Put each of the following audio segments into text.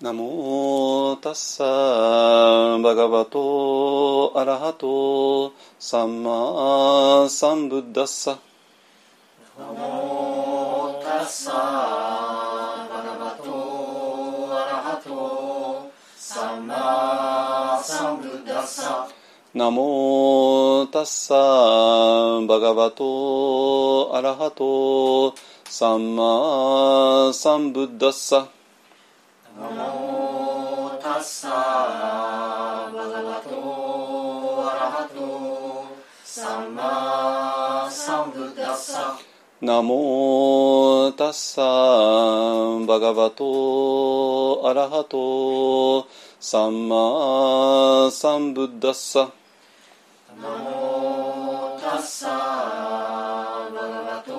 ナモタッサバガバトアラハトサンマサンブッダッサナモタッサバガバトアラハトサンマサンブッダッサナモタッサバガバトアラハトサンマサンブッダッサッサバガバトアラハトサンマサンブッダッサ。ナモタッサバガバトアラハトサンマサンブッダッサ。ナモタッサバガバト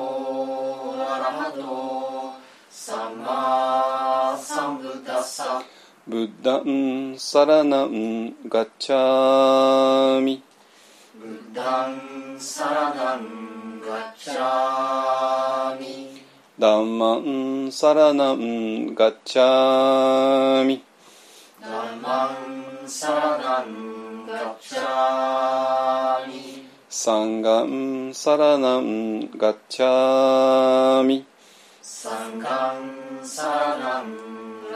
アラハトサンマサンブッダッサブッダンサラナンガッチャミ。ブッダンサラナンガッチャミ。ダンマンサラナンガッチャミ。ダンマンサラナンガッチャミ。サンガンサラナンガッチャミ。サンガンサラナン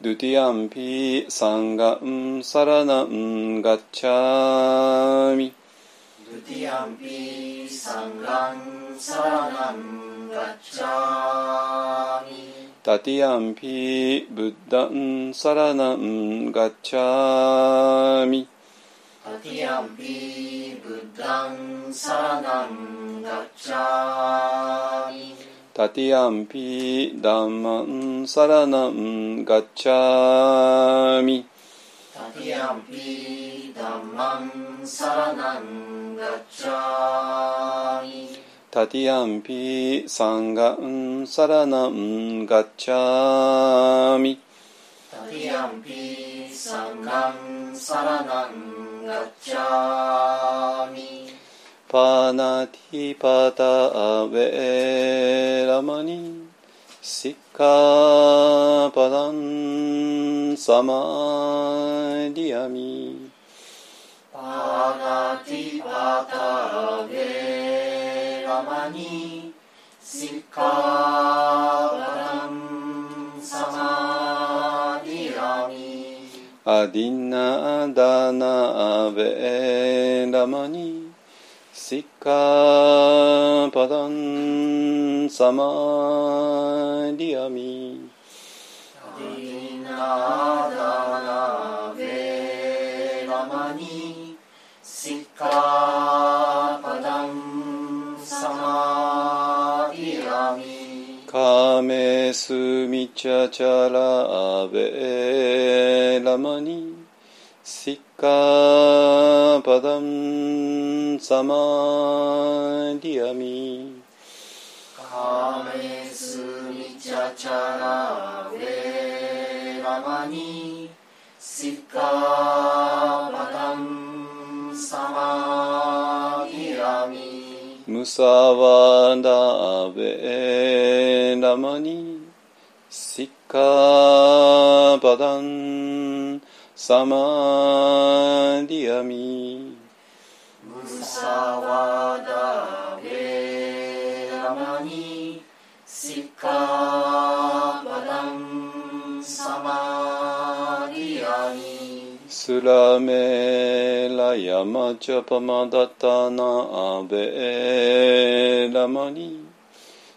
ドゥティアンピダンマンサンガンサラナンガッチャミドゥティアンピサンガンサンガンピサラナンガッチャミタティアンピブッダンサラナンガッチャミタティアンピブッダンサラナンガッチャミタティアンピダンマンサラナンガッチャミタティアンピダンマンサラナンガッチャミタティアンピサンガンサラナンガッチャミタティアンピサンガンサラナンガッチャミパナティパタアウェラマニシッカパダンサマディアミパナティパタウェラマニシカパダンサマディアミアディナダナアベラマニ සික්ඛාපදං සමාදියාමි। අදින්නාදාන වේරමණී සික්ඛාපදං සමාදියාමි। කාමේසු මිච්ඡාචාරා වේරමණී සික්ඛාපදං サマディアミカメスミチャチャラアベラマニシッカパダンサマディアミカメスミチャチャラベラマニシカパダンサマディアミムサワダベラマニシッカパダンサマディアミムサワダベラマニシカパダンサマディアミスラメラヤマチャパマダタナアベラマニ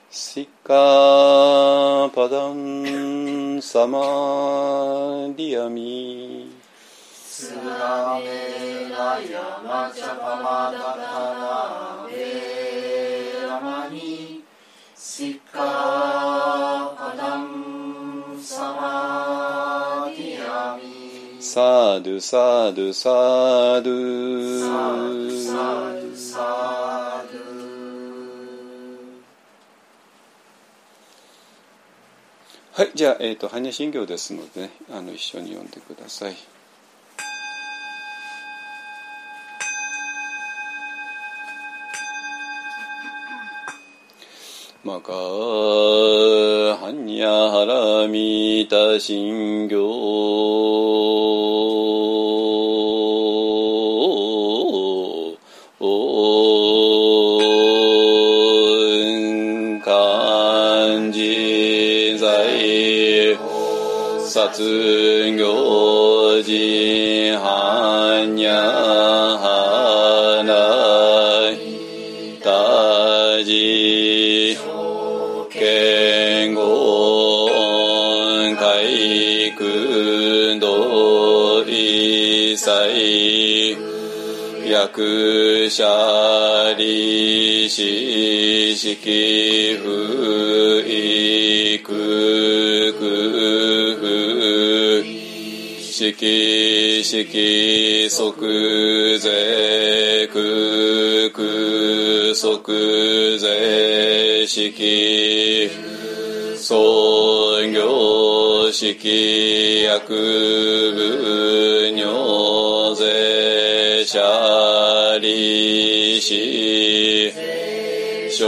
シカパダンサマディアミスラメラヤマチャパマダタナベラマニシカパダンサマディアミサドゥサドゥサド。ゥサドサドサド。はいじゃあ、えー、と般若心経ですので、ね、あの一緒に読んでください。マカハニャハラミタ心経漢字在殺行時般若花一切役者利子式不育空式式即税空空即税式創業式薬部税者利子小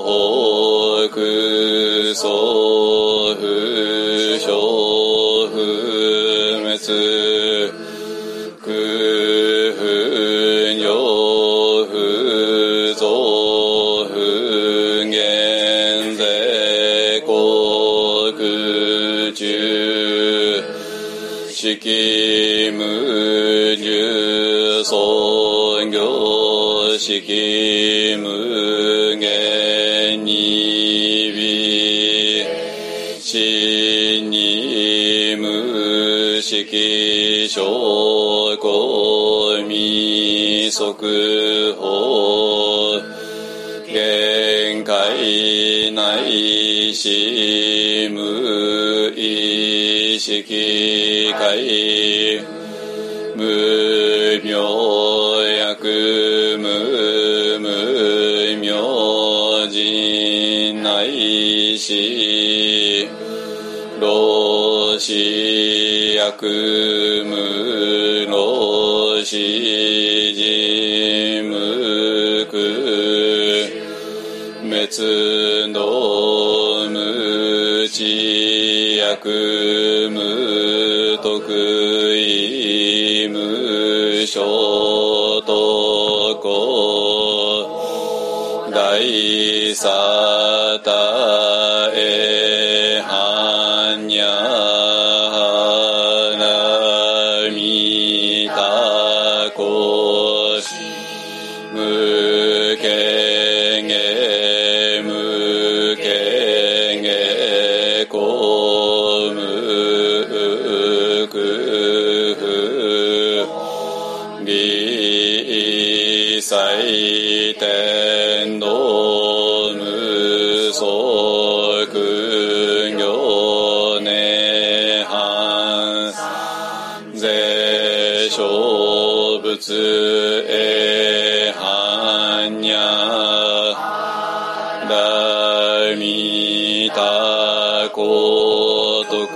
法空総不小不滅空不尿不増不減税国中式無創業式無限に微死に無式証拠未速報限界内し無意識界無老子薬無老子人無苦滅の無知薬無得意無所得。大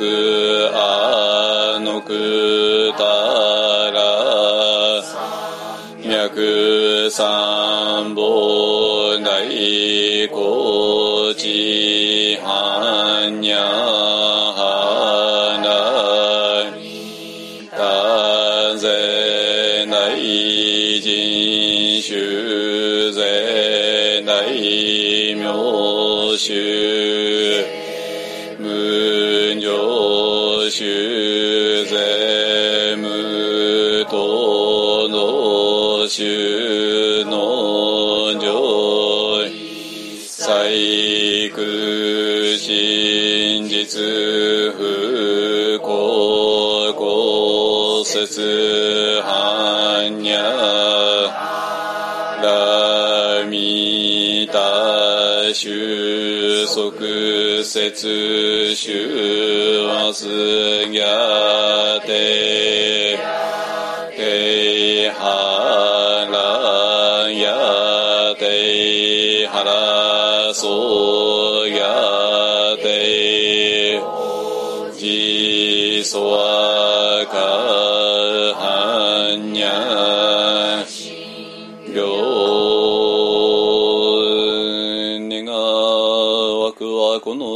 こ徳あのくたら脈三本大高知般若花大勢内人衆勢内名衆節修和すぎゃててはらやてはら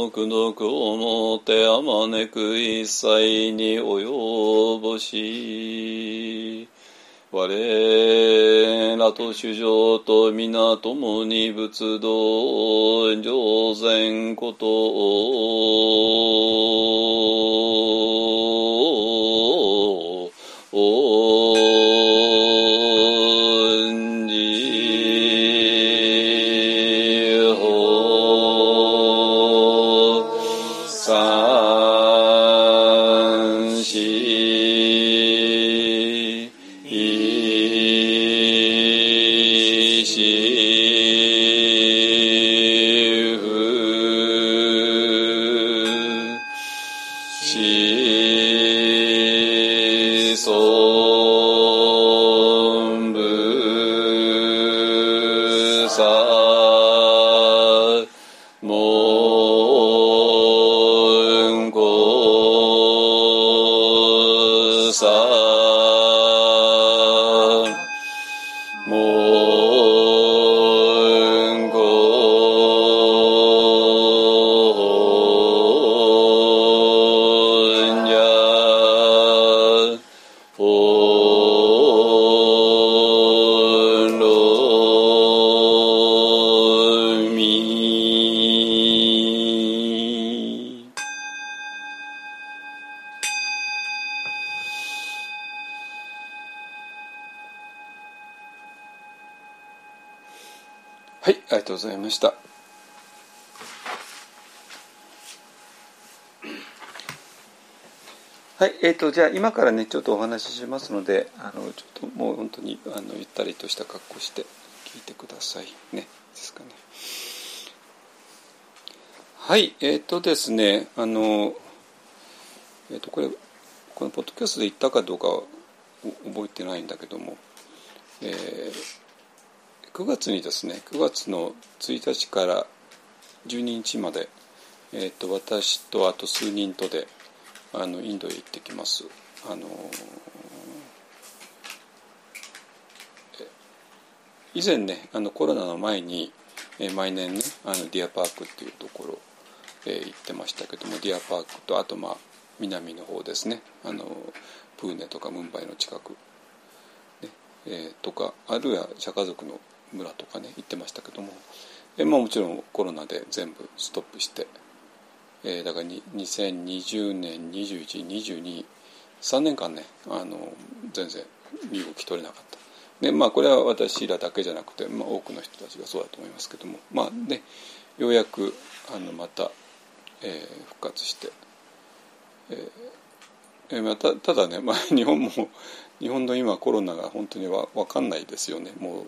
の苦毒をもてあまねく一切に及ぼし我らと主情と皆共に仏道上善ことじゃあ今からねちょっとお話ししますのであのちょっともう本当にあのゆったりとした格好して聞いてくださいね。ですかね。はいえっ、とですねあのえっ、とこれこのポッドキャストで言ったかどうかは覚えてないんだけども、えー9月にですね9月の1日から12日まで、えー、と私とあと数人とであのインドへ行ってきます。あのえ以前ねあのコロナの前に、え毎年ねあのディアパークっていうところ、え行ってましたけどもディアパークとあとまあ南の方ですねあのプーネとかムンバイの近く、ねえーとかあるいはシャカ族の村とかね行ってましたけども、えーまあ、もちろんコロナで全部ストップして。えーだから2020年2122 3年間ねあの全然身動き取れなかった。でまあこれは私らだけじゃなくて、まあ、多くの人たちがそうだと思いますけどもまあねようやくあのまた、えー復活して、ええーま、たただね、まあ、日本も日本の今コロナが本当にわ分かんないですよね。もう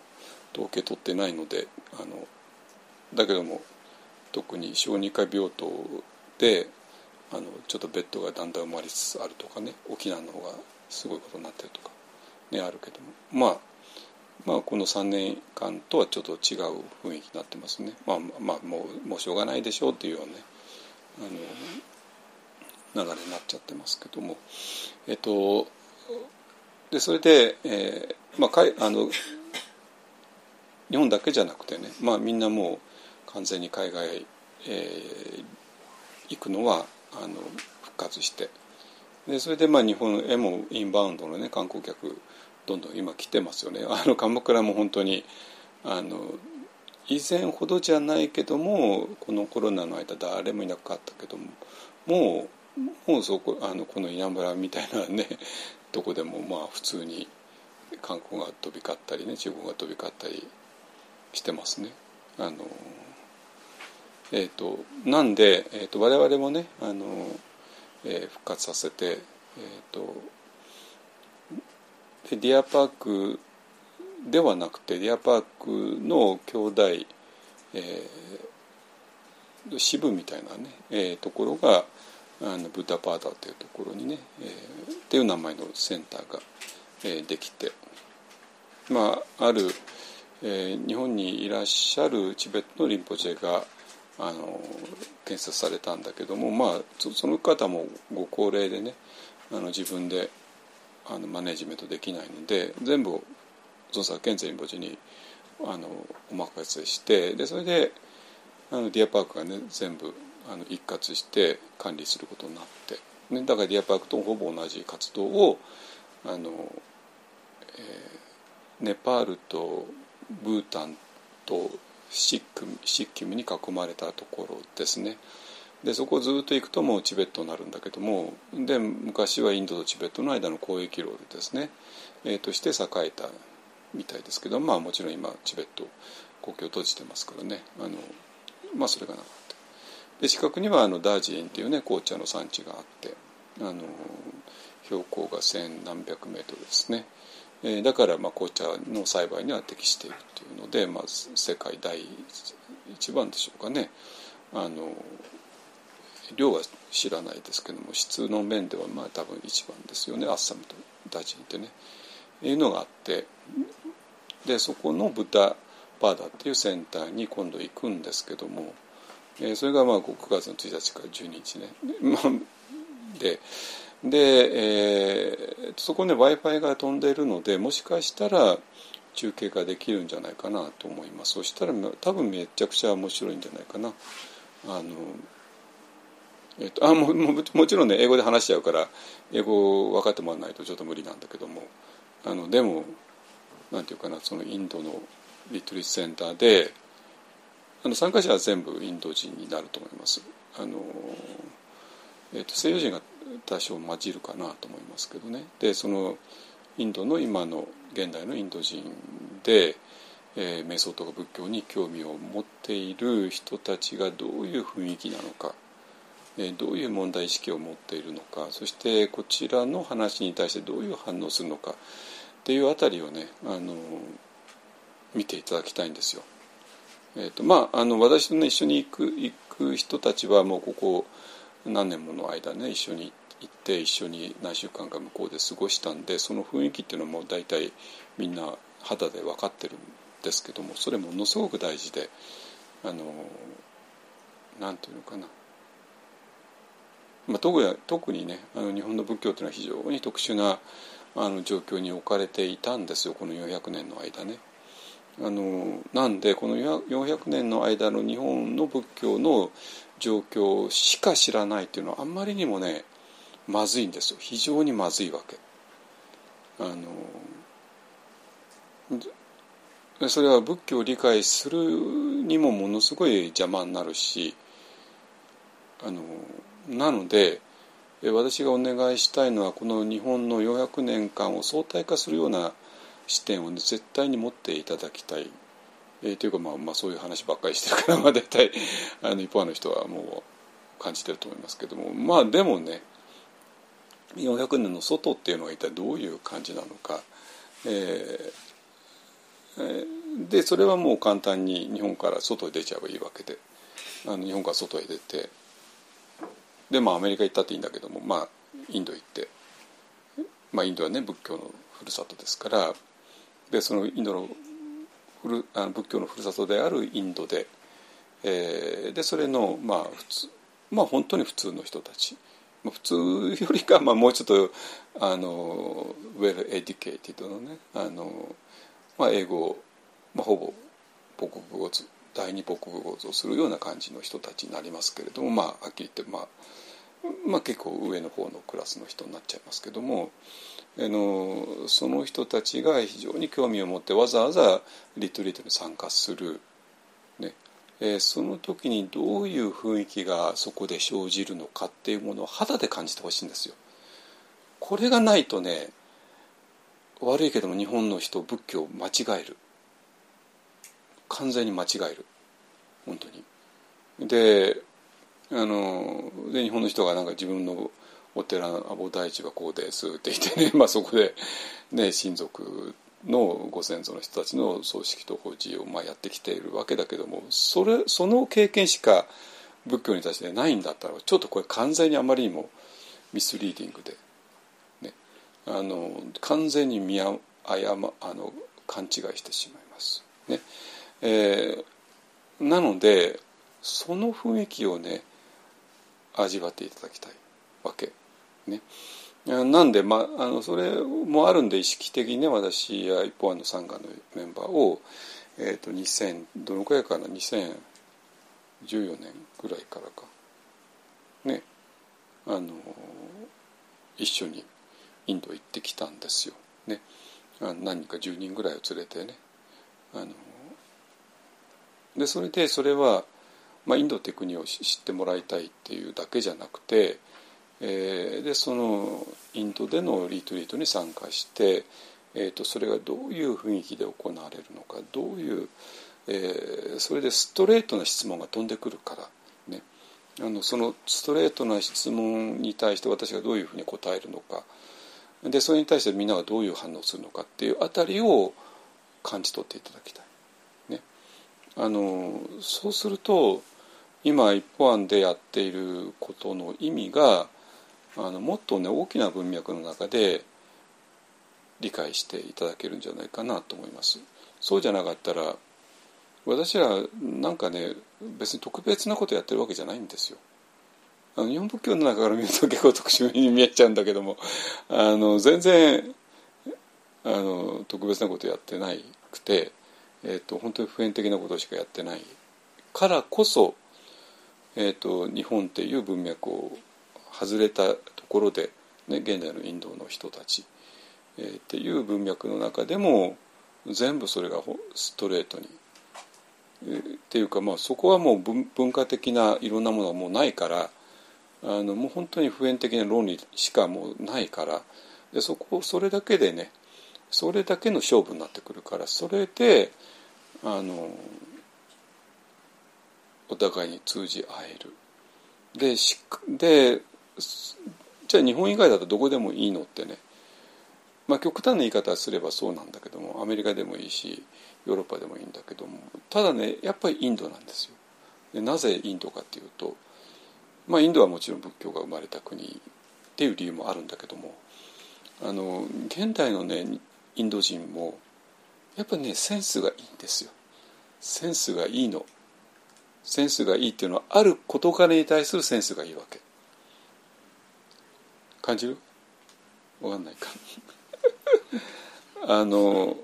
統計取ってないのであのだけども特に小児科病棟であのちょっとベッドがだんだん埋まりつつあるとかね沖縄の方がすごいことになってるとかねあるけども。まあまあこの3年間とはちょっと違う雰囲気になってますね。まあまあもうもうしょうがないでしょうっていうようなねあの流れになっちゃってますけども。えっとでそれで、えーまあ、かいあの日本だけじゃなくてね、まあ、みんなもう完全に海外、えー行くのはあの復活してでそれでまあ日本へもインバウンドの、ね、観光客どんどん今来てますよね。あの鎌倉も本当にあの以前ほどじゃないけどもこのコロナの間誰もいなかったけどももうもうそこあのこの稲村みたいなね とこでもまあ普通に観光が飛び交ったりね中国が飛び交ったりしてますね。あのえー、となんで、えー、と我々もねあの、えー復活させて、えー、とでディアパークではなくてディアパークの兄弟、えー支部みたいなね、えーところがあのブッダパーダというところにね、えーっていう名前のセンターが、えーできてまあある、えー日本にいらっしゃるチベットのリンポチェがあの建設されたんだけどもまあその方もご高齢でねあの自分であのマネジメントできないので全部そのさ現在リンポチェにあのお任せしてでそれであのディアパークがね全部あの一括して管理することになって、ね、だからディアパークとほぼ同じ活動をあの、えーネパールとブータンとシックシッキムに囲まれたところですね。でそこをずっと行くともうチベットになるんだけどもで昔はインドとチベットの間の交易路ですね、えーとして栄えたみたいですけどまあもちろん今チベット国境を閉じてますからね。あのまあそれがなかったで近くにはあのダージリンっていうね紅茶の産地があってあの標高が千何百メートルですね。えーだからまあ紅茶の栽培には適しているというので、まあ、世界第一番でしょうかね。あの量は知らないですけども質の面ではまあ多分一番ですよね。アッサムとダジンってね。いうのがあってでそこの豚パーダっていうセンターに今度行くんですけども、えーそれがまあ9月の1日から12日ね、でで、えーそこね w i f i が飛んでいるのでもしかしたら中継ができるんじゃないかなと思います。そしたら多分めちゃくちゃ面白いんじゃないかな。あの、えっとあもももちろんね英語で話しちゃうから英語分かってもらわないとちょっと無理なんだけども。あのでもなんていうかなそのインドのリトリートセンターであの参加者は全部インド人になると思います。あのえー、と西洋人が多少混じるかなと思いますけどねでそのインドの今の現代のインド人で、えー瞑想とか仏教に興味を持っている人たちがどういう雰囲気なのか、えーどういう問題意識を持っているのかそしてこちらの話に対してどういう反応するのかっていうあたりをねあの見ていただきたいんですよ。えーとまあ、あの私と、ね、一緒に行く行く人たちはもうここ何年もの間ね一緒に行って一緒に何週間か向こうで過ごしたんでその雰囲気っていうのも大体みんな肌で分かってるんですけどもそれものすごく大事であのなんていうのかな、まあ、特に特にねあの日本の仏教っていうのは非常に特殊なあの状況に置かれていたんですよこの400年の間ね。あのなんでこの400年の間の日本の仏教の状況しか知らないっていうのはあんまりにもねまずいんですよ非常にまずいわけ。あのそれは仏教を理解するにもものすごい邪魔になるしあのなので私がお願いしたいのはこの日本の400年間を相対化するような視点を、ね、絶対に持っていただきたい、えーというか、まあ、まあそういう話ばっかりしてるから、まあ、大体 あの一般の人はもう感じてると思いますけども。まあでもね400年の外っていうのは一体どういう感じなのか、えーでそれはもう簡単に日本から外へ出ちゃえばいいわけで。あの日本から外へ出て。でまあアメリカ行ったっていいんだけどもまあインド行って、まあ、インドはね仏教のふるさとですから。でそのインドのふるあの仏教のふるさとであるインドで、えーでそれのまあ普通まあ本当に普通の人たち。普通よりかまあもうちょっとあの well educated のねあの、まあ、英語、まあ、ほぼ母国語つ第二母国語をするような感じの人たちになりますけれどもまあはっきり言ってまあまあ、結構上の方のクラスの人になっちゃいますけどものその人たちが非常に興味を持ってわざわざリトリートに参加する、ねえーその時にどういう雰囲気がそこで生じるのかっていうものを肌で感じてほしいんですよ。これがないとね悪いけども日本の人仏教を間違える完全に間違える本当に。であので日本の人がなんか自分のお寺の菩提寺はこうですって言ってね、まあ、そこで、ね、親族のご先祖の人たちの葬式と法事をまあやってきているわけだけどもそれその経験しか仏教に対してないんだったらちょっとこれ完全にあまりにもミスリーディングで、ね、あの完全に見誤あの勘違いしてしまいます。ねえー、なのでその雰囲気をね味わっていただきたいわけ。ね、なんで、まあ、あのそれもあるんで意識的にね私や一方案のサンガのメンバーを、えーと、2000どのくらいかな？2014年ぐらいからか。ね。あの一緒にインド行ってきたんですよ。ね、何人か10人ぐらいを連れてね。あのでそれでそれは、まあ、インドって国を知ってもらいたいっていうだけじゃなくて、えー、でそのインドでのリトリートに参加して、えーと、それがどういう雰囲気で行われるのかどういう、えー、それでストレートな質問が飛んでくるからね。あのそのストレートな質問に対して私がどういうふうに答えるのか。でそれに対してみんながどういう反応するのかっていうあたりを感じ取っていただきたい。ね、あのそうすると今一方案でやっていることの意味があのもっとね大きな文脈の中で理解していただけるんじゃないかなと思います。そうじゃなかったら私らなんかね別に特別なことやってるわけじゃないんですよ。あの日本仏教の中から見ると結構特殊に見えちゃうんだけどもあの全然あの特別なことやってなくて、えーと、本当に普遍的なことしかやってないからこそ、えーと、日本っていう文脈を外れたところで、ね、現在のインドの人たち、えー、っていう文脈の中でも全部それがストレートに。えー、っていうかまあそこはもう文化的ないろんなものがもうないからあのもう本当に普遍的な論理しかもうないからでそこそれだけでねそれだけの勝負になってくるからそれであのお互いに通じ合える。ででじゃあ日本以外だとどこでもいいのってねまあ極端な言い方すればそうなんだけどもアメリカでもいいしヨーロッパでもいいんだけどもただねやっぱりインドなんですよ。でなぜインドかっていうとまあ、インドはもちろん仏教が生まれた国っていう理由もあるんだけどもあの現代のねインド人もやっぱねセンスがいいんですよ。センスがいいの。センスがいいっていうのはある事柄に対するセンスがいいわけ。感じる？わかんないか。あの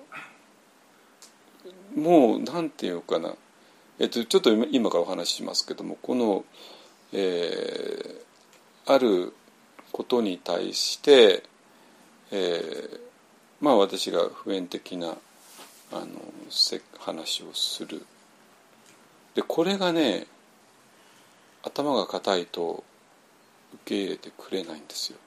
もうなんていうかな。えっとちょっと今からお話ししますけどもこのえー、あることに対して、えー、まあ私が普遍的なあの話をする。でこれがね頭が硬いと受け入れてくれないんですよ。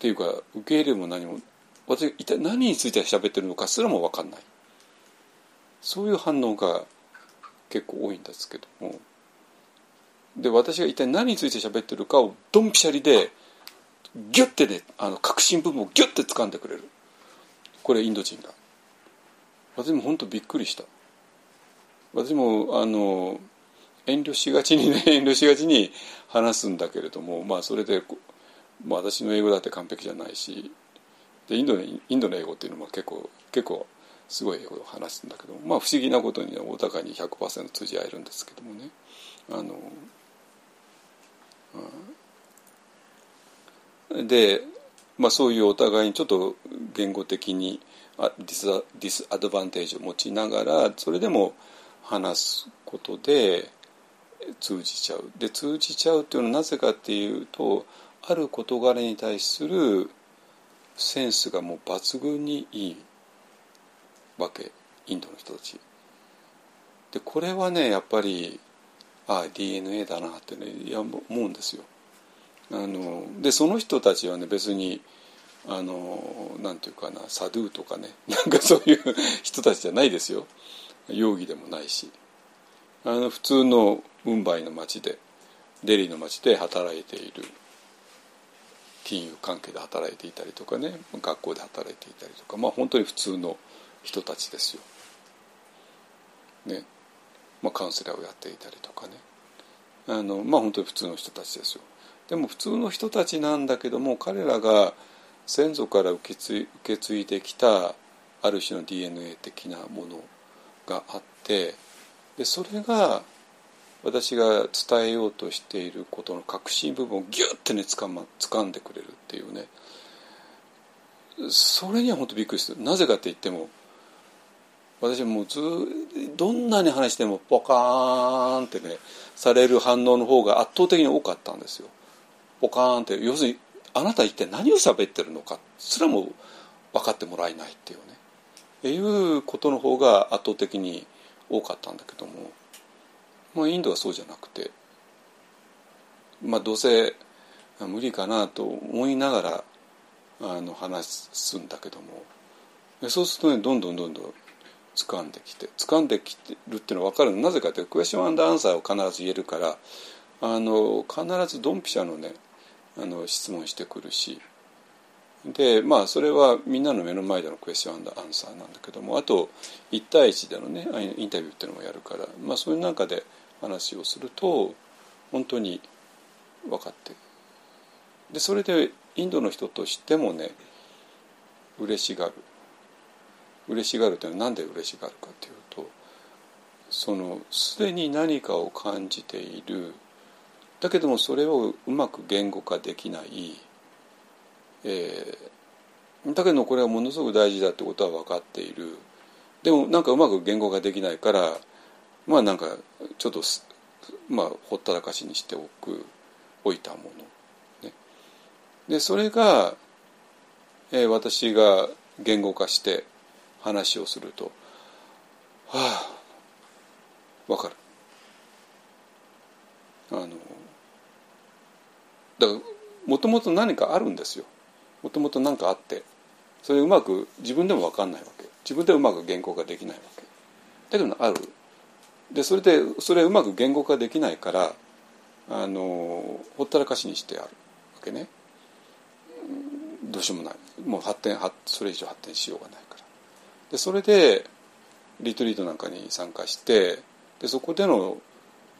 っていうか受け入れも何も私一体何について喋ってるのかすらも分かんない。そういう反応が結構多いんですけども。で私が一体何について喋ってるかをドンピシャリでギュッてねあの核心部分をギュッて掴んでくれる。これインド人だ私も本当びっくりした。私もあの遠慮しがちにね遠慮しがちに話すんだけれどもまあそれで、まあ、私の英語だって完璧じゃないしでインドのインドの英語っていうのも結構結構すごい英語を話すんだけどまあ不思議なことにはお互いに100%通じ合えるんですけどもねあので、まあ、そういうお互いにちょっと言語的にディスディスアドバンテージを持ちながらそれでも話すことで通じちゃう。で通じちゃうっていうのはなぜかっていうとある事柄に対するセンスがもう抜群にいいわけインドの人たち。でこれはねやっぱりああ DNA だなってねいや思うんですよ。あのでその人たちはね別にあのなんていうかなサドゥとかね なんかそういう人たちじゃないですよ容疑でもないしあの普通のムンバイの町でデリーの町で働いている金融関係で働いていたりとかね学校で働いていたりとかまあ本当に普通の人たちですよ。ねまあ、カウンセラーをやっていたりとかねあのまあ本当に普通の人たちですよ。でも普通の人たちなんだけども彼らが先祖から受け継い受け継いできたある種の DNA 的なものがあってでそれが私が伝えようとしていることの核心部分をギュッてね掴ま掴んでくれるっていうね。それには本当びっくりする。なぜかって言っても私はもうずどんなに話してもポカーンってねされる反応の方が圧倒的に多かったんですよ。ポカーンって要するにあなた一体何を喋ってるのかすらも分かってもらえないっていうね。いうことの方が圧倒的に多かったんだけども、まあ、インドはそうじゃなくてまあどうせ無理かなと思いながらあの話すんだけどもそうするとねどんどんどんどん掴んできて掴んできてるっていうのは分かるなぜかというとクエスチョンアンダーアンサーを必ず言えるからあの必ずドンピシャのねあの質問してくるし。でまあそれはみんなの目の前でのクエスチョンアンダーアンサーなんだけどもあと1対1でのねインタビューっていうのもやるから、まあ、そういう中で話をすると本当に分かってでそれでインドの人としてもね嬉しがる。嬉しがるというのは何で嬉しがるかというとそのすでに何かを感じている。だけどもそれをうまく言語化できない、えー、だけどこれはものすごく大事だってことは分かっている。でもなんかうまく言語化できないからまあなんかちょっとまあほったらかしにしておく置いたもの、ね、でそれが、えー、私が言語化して話をするとはあわかる。あのだからもともと何かあるんですよ。もともと何かあってそれうまく自分でも分かんないわけ。自分でうまく言語化できないわけ。だけどあるでそれでそれうまく言語化できないからあのほったらかしにしてあるわけね。どうしようもない。もう発展それ以上発展しようがないから。でそれでリトリートなんかに参加してでそこでの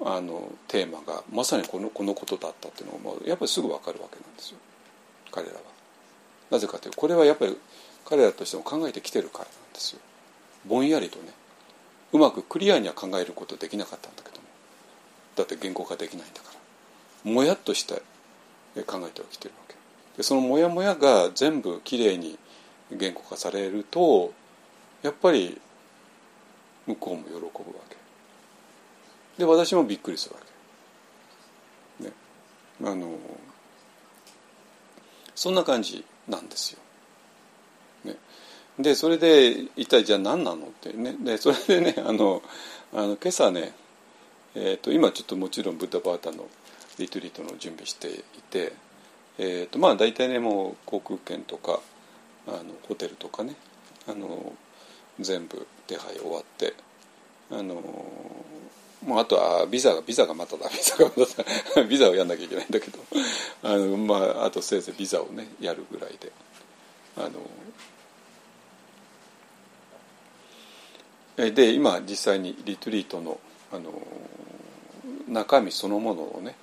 あのテーマがまさにこのこのことだったっていうのがやっぱりすぐ分かるわけなんですよ。彼らは。なぜかというとこれはやっぱり彼らとしても考えてきてるからなんですよ。ぼんやりとね。うまくクリアには考えることできなかったんだけど。もだって言語化できないんだから。もやっとして考えてはきてるわけ。でそのモヤモヤが全部きれいに言語化されるとやっぱり向こうも喜ぶわけ。で私もびっくりするわけ、ね、あのそんな感じなんですよ。でそれで一体じゃあ何なのってね。でそれでね あのあの今朝ね、えーと、今ちょっともちろんブッダバータのリトリートの準備していて、えーとまあ、大体ねもう航空券とかあのホテルとかねあの全部手配終わってあのもうあとはビザがビザがまただビザがまただ ビザをやんなきゃいけないんだけどあの、まあ、あとせいぜいビザをねやるぐらいであので今実際にリトリートのあの中身そのものをね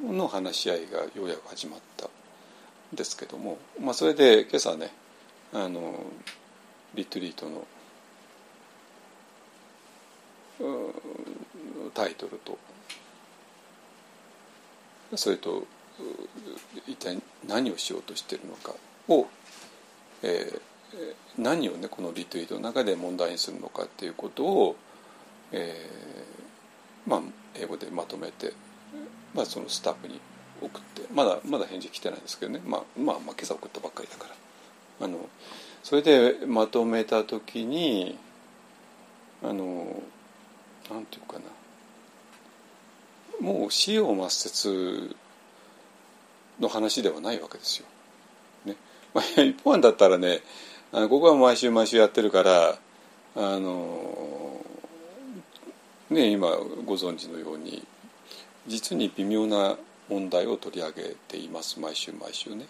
の話し合いがようやく始まったんですけども、まあ、それで今朝ねあのリトリートのタイトルとそれと一体何をしようとしてるのかを、えー、何をねこのリツイートの中で問題にするのかっていうことを、えー、まあ英語でまとめて、まあ、そのスタッフに送ってまだまだ返事来てないんですけどね、まあ、まあまあ今朝送ったばっかりだから。あのそれでまとめた時にあのなんていうかな。もう死を抹殺の話ではないわけですよ。ね。まあ、一方だったらねここは毎週毎週やってるからあのね今ご存知のように実に微妙な問題を取り上げています毎週毎週ね。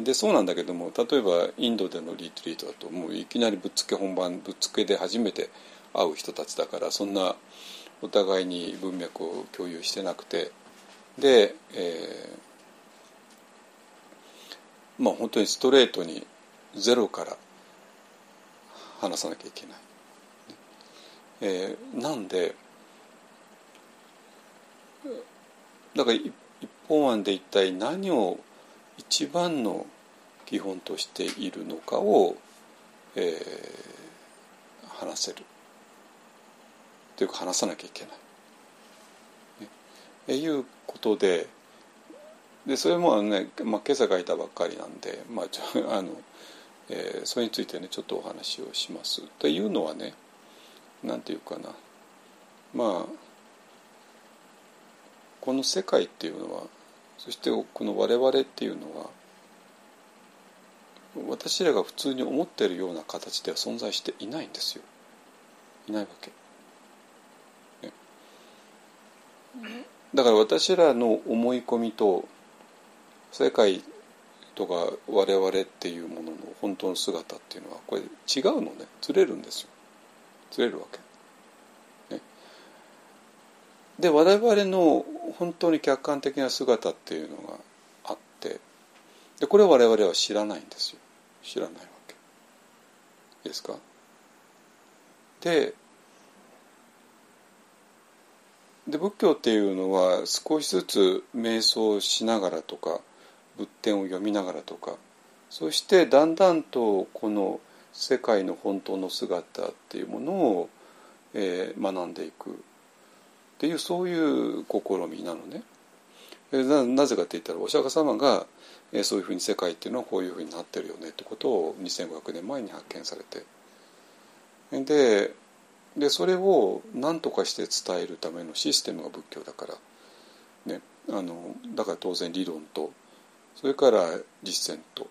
でそうなんだけども例えばインドでのリトリートだともういきなりぶっつけ本番ぶっつけで初めて会う人たちだからそんなお互いに文脈を共有してなくてで、えー、まあ本当にストレートにゼロから話さなきゃいけない。えー、なんでだから一本案で一体何を一番の基本としているのかを、えー、話せるというか話さなきゃいけない。ね、えいうことででそれもね、まあ、今朝書いたばっかりなんで、まあ、ちょあのえー、それについてねちょっとお話をします。というのはね何て言うかなまあこの世界っていうのはそしてこの我々っていうのは私らが普通に思っているような形では存在していないんですよ。いないわけ。ね、だから私らの思い込みと世界とか我々っていうものの本当の姿っていうのはこれ違うのね。ずれるんですよ。ずれるわけ。で我々の本当に客観的な姿っていうのがあってでこれを我々は知らないんですよ。知らないわけ。ですか？でで仏教っていうのは少しずつ瞑想しながらとか仏典を読みながらとかそしてだんだんとこの世界の本当の姿っていうものを、えー、学んでいく。っていうそういう試みなのね。ななぜかって言ったらお釈迦様が、えー、そういうふうに世界っていうのはこういうふうになってるよねってことを2500年前に発見されて。ででそれを何とかして伝えるためのシステムが仏教だから、ね、あのだから当然理論とそれから実践と、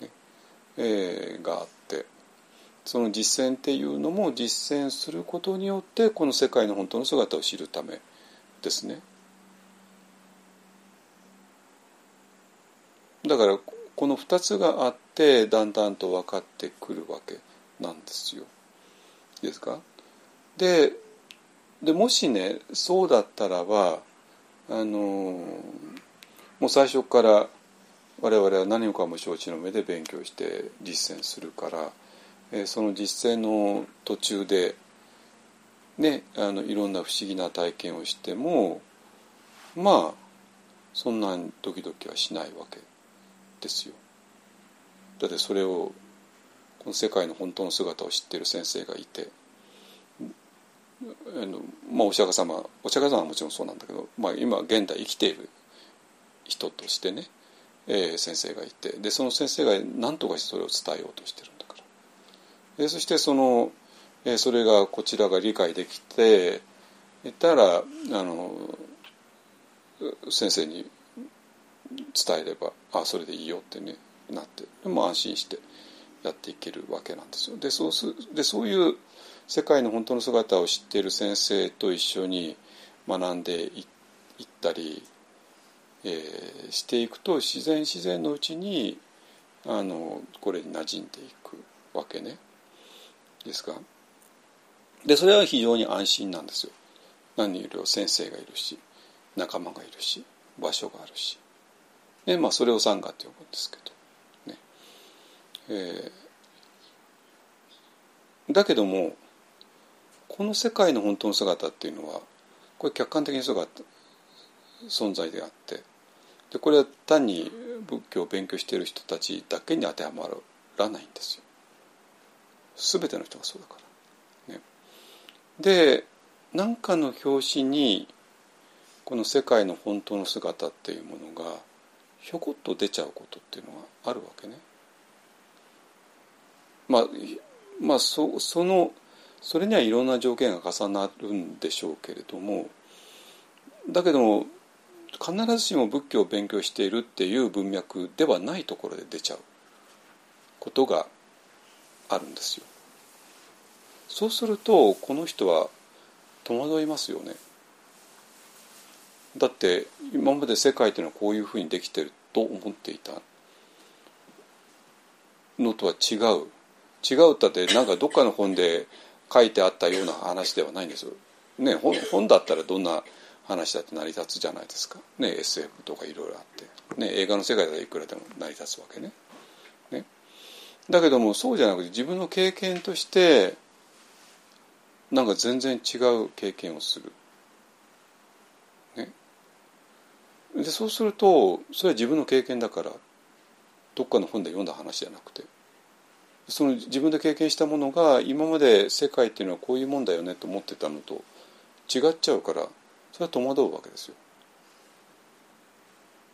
ねえー、があってその実践っていうのも実践することによってこの世界の本当の姿を知るためですね。だからこの2つがあってだんだんと分かってくるわけなんですよ。いいですか？ででもしねそうだったらばあのもう最初から我々は何もかも承知の目で勉強して実践するからえその実践の途中で、ね、あのいろんな不思議な体験をしてもまあそんなドキドキはしないわけですよ。だってそれをこの世界の本当の姿を知っている先生がいてあの、まあ、お釈迦様お釈迦様はもちろんそうなんだけど、まあ、今現代生きている人としてね、えー、先生がいてでその先生が何とかしてそれを伝えようとしてるんだからでそしてそのそれがこちらが理解できていたらあの先生に伝えればあそれでいいよってねなってでも安心してやっていけるわけなんですよ。でそうすでそういう世界の本当の姿を知っている先生と一緒に学んでいったり、えー、していくと自然自然のうちにあのこれに馴染んでいくわけね。ですか？でそれは非常に安心なんですよ。何よ？り先生がいるし仲間がいるし場所があるし。でまあそれをサンガって呼ぶんですけど。ね。えー、だけどもこの世界の本当の姿っていうのはこれ客観的に姿存在であってでこれは単に仏教を勉強している人たちだけに当てはまらないんですよ。全ての人がそうだから。ね、で何かの表紙にこの世界の本当の姿っていうものがひょこっと出ちゃうことっていうのがあるわけね。まあ、まあそそのそれにはいろんな条件が重なるんでしょうけれどもだけども必ずしも仏教を勉強しているっていう文脈ではないところで出ちゃうことがあるんですよ。そうするとこの人は戸惑いますよね。だって今まで世界というのはこういうふうにできてると思っていたのとは違う違うったってなんかどっかの本で書いてあったような話ではないんですよ。ね本本だったらどんな話だって成り立つじゃないですか。ね SF とかいろいろあって、ね、映画の世界だといくらでも成り立つわけね。ねだけどもそうじゃなくて自分の経験としてなんか全然違う経験をする。ね、でそうするとそれは自分の経験だからどっかの本で読んだ話じゃなくてその自分で経験したものが今まで世界っていうのはこういうもんだよねと思ってたのと違っちゃうからそれは戸惑うわけですよ。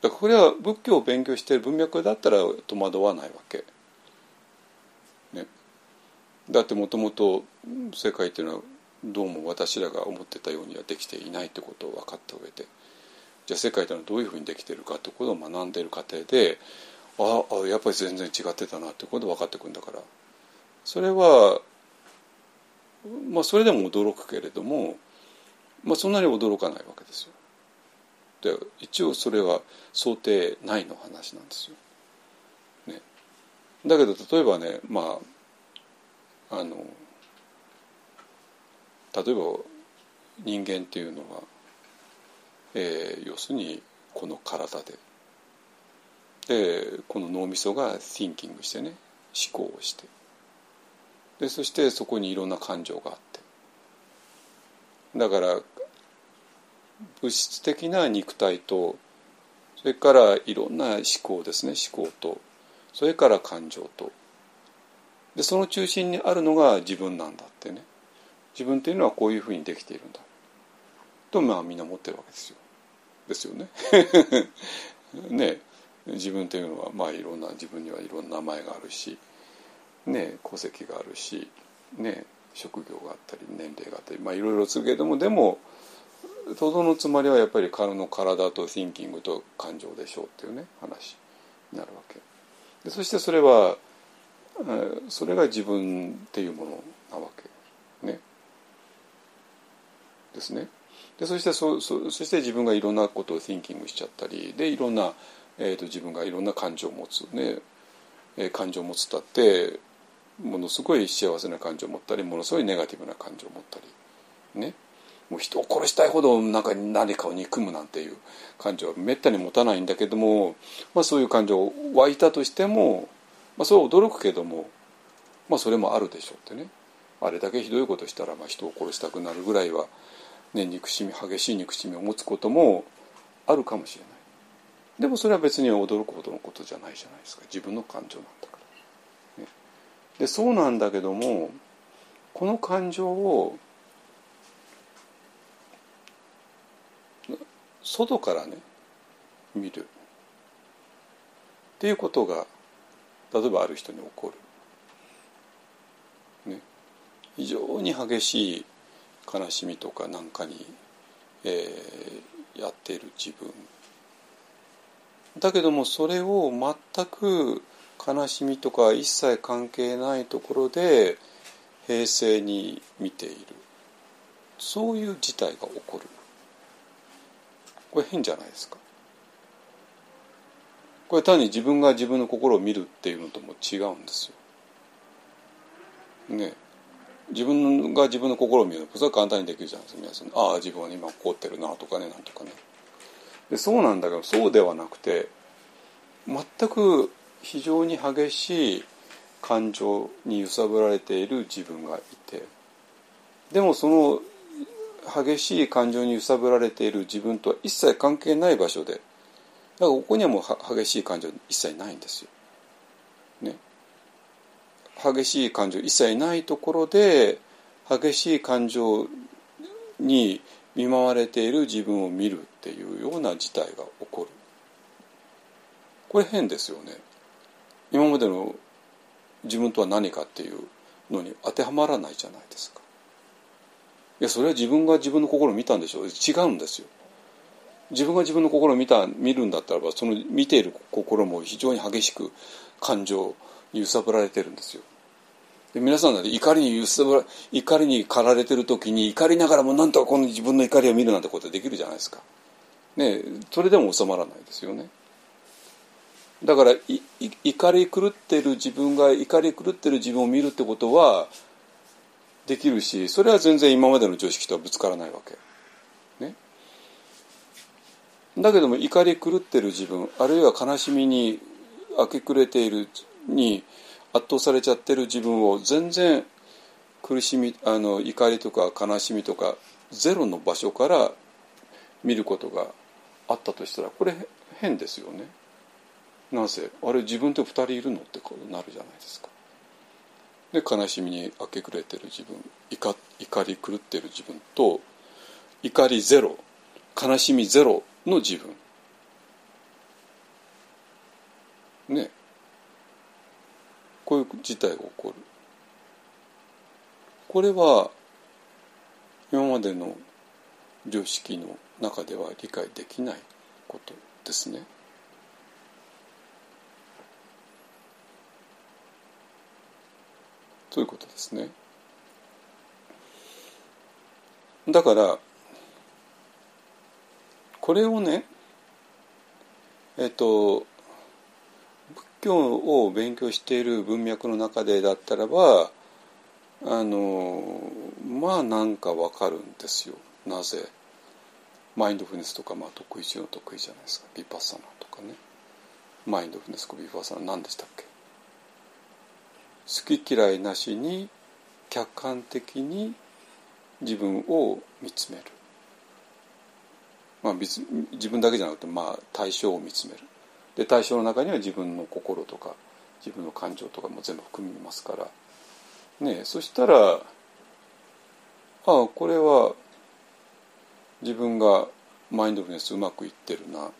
だからこれは仏教を勉強している文脈だったら戸惑わないわけ。ね、だってもともと世界っていうのはどうも私らが思ってたようにはできていないってことを分かった上でじゃあ世界というのはどういうふうにできてるかってことを学んでいる過程でああやっぱり全然違ってたなってことで分かってくるんだからそれはまあそれでも驚くけれども、まあ、そんなに驚かないわけですよ。で一応それは想定内の話なんですよ。ね、だけど例えばねまああの例えば人間っていうのは、えー、要するにこの体ででこの脳みそが thinking してね思考をしてでそしてそこにいろんな感情があってだから物質的な肉体とそれからいろんな思考ですね思考と。それから感情と。でその中心にあるのが自分なんだってね。自分っていうのはこういうふうにできているんだ。とまあみんな持ってるわけですよ。ですよね。ね。自分というのはまあいろんな自分にはいろんな名前があるし、ね、戸籍があるし、ね、職業があったり年齢があったりまあいろいろするけれどもでもとどのつまりはやっぱり体の体と thinking と感情でしょうっていうね話になるわけ。でそしてそれはそれが自分っていうものなわけ。ね。ですね。でそしてそそそして自分がいろんなことを thinking しちゃったりでいろんなえーと、自分がいろんな感情を持つ。ね、えー、感情を持つったってものすごい幸せな感情を持ったりものすごいネガティブな感情を持ったりねもう人を殺したいほどなんか何かを憎むなんていう感情はめったに持たないんだけども、まあ、そういう感情湧いたとしても、まあ、それは驚くけども、まあ、それもあるでしょうってねあれだけひどいことしたらまあ人を殺したくなるぐらいは、ね、憎しみ激しい憎しみを持つこともあるかもしれない。でもそれは別に驚くほどのことじゃないじゃないですか自分の感情なんだから。でそうなんだけどもこの感情を外からね見る。っていうことが例えばある人に起こる。ね、非常に激しい悲しみとかなんかに、えー、やっている自分。だけどもそれを全く悲しみとか一切関係ないところで平静に見ている。そういう事態が起こる。これ変じゃないですか。これ単に自分が自分の心を見るっていうのとも違うんですよ。ね。自分が自分の心を見る。のそれは簡単にできるじゃないですか。皆さんああ自分は今怒ってるなとかねなんとかね。でそうなんだけどそうではなくて全く非常に激しい感情に揺さぶられている自分がいてでもその激しい感情に揺さぶられている自分とは一切関係ない場所でだからここにはもう激しい感情一切ないんですよ。ね。激しい感情一切ないところで激しい感情に見舞われている自分を見るっていうような事態が起こるこれ変ですよね今までの自分とは何かっていうのに当てはまらないじゃないですかいやそれは自分が自分の心を見たんでしょう違うんですよ自分が自分の心を見た見るんだったらばその見ている心も非常に激しく感情に揺さぶられてるんですよで皆さんだって怒りに揺さぶら怒りに駆られてる時に怒りながらもなんとかこの自分の怒りを見るなんてことできるじゃないですか。ねそれでも収まらないですよね。だから怒り狂ってる自分が怒り狂ってる自分を見るってことはできるしそれは全然今までの常識とはぶつからないわけ。ね、だけども怒り狂ってる自分あるいは悲しみに明け暮れているに圧倒されちゃってる自分を全然苦しみあの怒りとか悲しみとかゼロの場所から見ることがあったとしたらこれ変ですよね。なぜあれ自分って2人いるのってことなるじゃないですか。で悲しみに明け暮れてる自分怒怒り狂ってる自分と怒りゼロ悲しみゼロの自分ねこういう事態が起こるこれは今までの常識の中では理解できないことですね。ということですね。だからこれをねえっと仏教を勉強している文脈の中でだったらばあのまあなんかわかるんですよ。なぜ？マインドフルネスとか、まあ、得意中の得意じゃないですか。ビパッサナとかね。マインドフルネスかビパッサナ何でしたっけ？好き嫌いなしに客観的に自分を見つめる、まあ、自分だけじゃなくて、まあ、対象を見つめる。で対象の中には自分の心とか自分の感情とかも全部含みますから。ねそしたらああこれは自分がマインドフルネスうまくいってるな。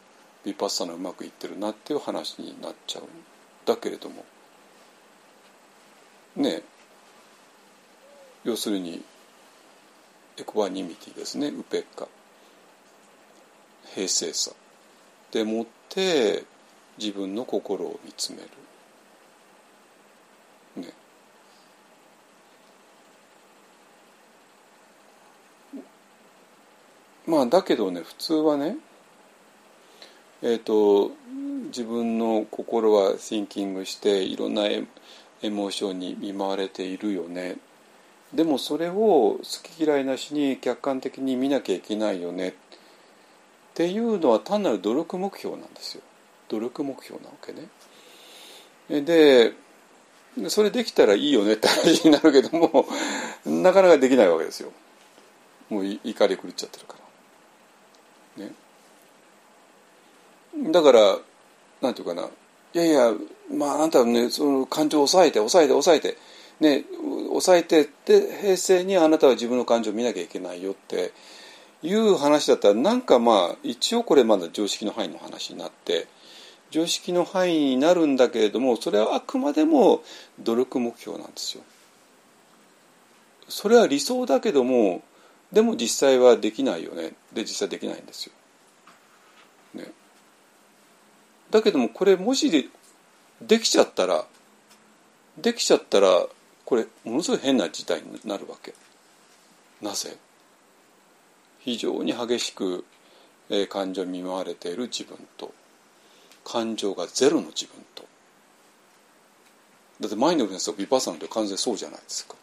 ビパッサナうまくいってるなっていう話になっちゃう。んだけれどもね要するにエコバニミティですねウペッカ。平静さ。でもって自分の心を見つめる。ね。まあだけどね普通はねえっ、ー、と自分の心はシンキングしていろんなエモーションに見舞われているよね。でもそれを好き嫌いなしに客観的に見なきゃいけないよね。っていうのは単なる努力目標なんですよ。努力目標なわけね。でそれできたらいいよね。って話になるけどもなかなかできないわけですよ。もう怒り狂っちゃってるから。ね。だからなんていうかな。いやいやまああなたはねその感情を抑えて抑えて抑えてね抑えてって平成にあなたは自分の感情を見なきゃいけないよっていう話だったらなんかまあ一応これまだ常識の範囲の話になって常識の範囲になるんだけれどもそれはあくまでも努力目標なんですよ。それは理想だけどもでも実際はできないよねで実際できないんですよ。ね、だけどもこれもしできちゃったらできちゃったらこれものすごい変な事態になるわけ。なぜ？非常に激しく、えー、感情に見舞われている自分と。感情がゼロの自分と。だってマインドフルネスとビパッサナって完全にそうじゃないですか。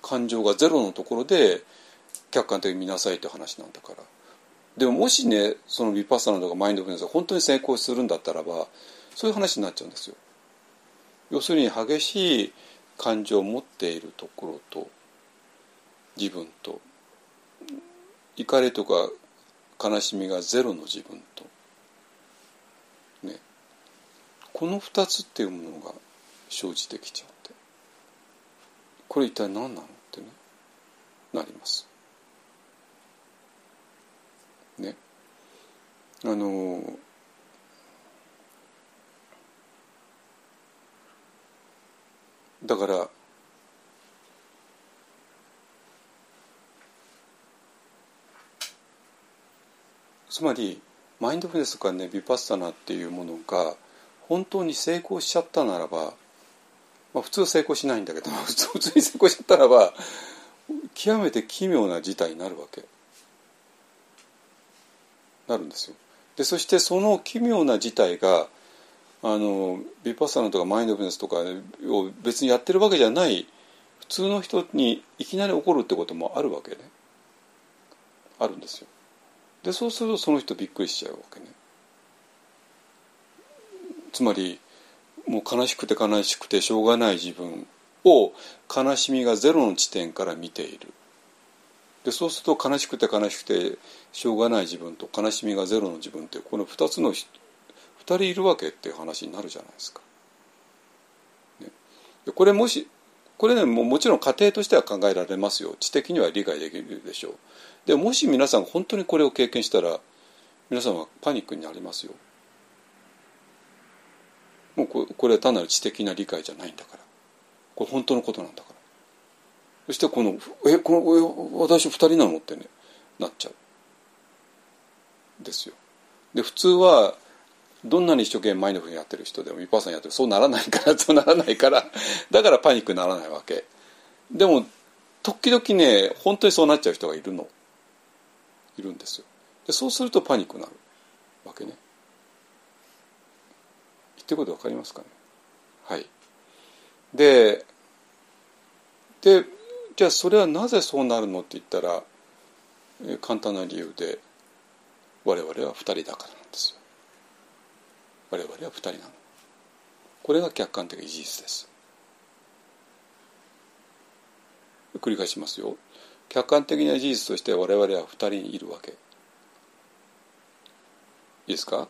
感情がゼロのところで客観的に見なさいって話なんだから。でももしねそのビパッサナとかマインドフルネスが本当に成功するんだったらばそういう話になっちゃうんですよ。要するに激しい感情を持っているところと自分と怒りとか悲しみがゼロの自分と、ね、この2つっていうものが生じてきちゃって。これ一体何なのってねなります。ね。あのだからつまりマインドフルネスとかねビパッサナっていうものが本当に成功しちゃったならば、まあ、普通成功しないんだけど 普通に成功しちゃったらば極めて奇妙な事態になるわけなるんですよ。でそしてその奇妙な事態があのビパッサナとかマインドフルネスとかを別にやってるわけじゃない普通の人にいきなり起こるってこともあるわけね。あるんですよ。でそうするとその人びっくりしちゃうわけね。つまりもう悲しくて悲しくてしょうがない自分を悲しみがゼロの地点から見ている。でそうすると悲しくて悲しくてしょうがない自分と悲しみがゼロの自分ってこの2つの2人いるわけっていう話になるじゃないですか。ね、これもしこれねももちろん家庭としては考えられますよ知的には理解できるでしょう。でもし皆さん本当にこれを経験したら皆さんはパニックになりますよ。もうこれは単なる知的な理解じゃないんだからこれ本当のことなんだからそしてこの「えこの私2人なの?」ってねなっちゃうですよで普通はどんなに一生懸命マインドフルやってる人でも一般さんやってるそうならないから そうならないからだからパニックにならないわけ。でも時々ね本当にそうなっちゃう人がいるの。いるんですよ。でそうするとパニックになるわけね。言ってること分かりますかね？はい。ででじゃあそれはなぜそうなるの？って言ったら簡単な理由で我々は2人だから。我々は2人なの。これが客観的事実です。繰り返しますよ。客観的な事実として我々は2人いるわけ。いいですか？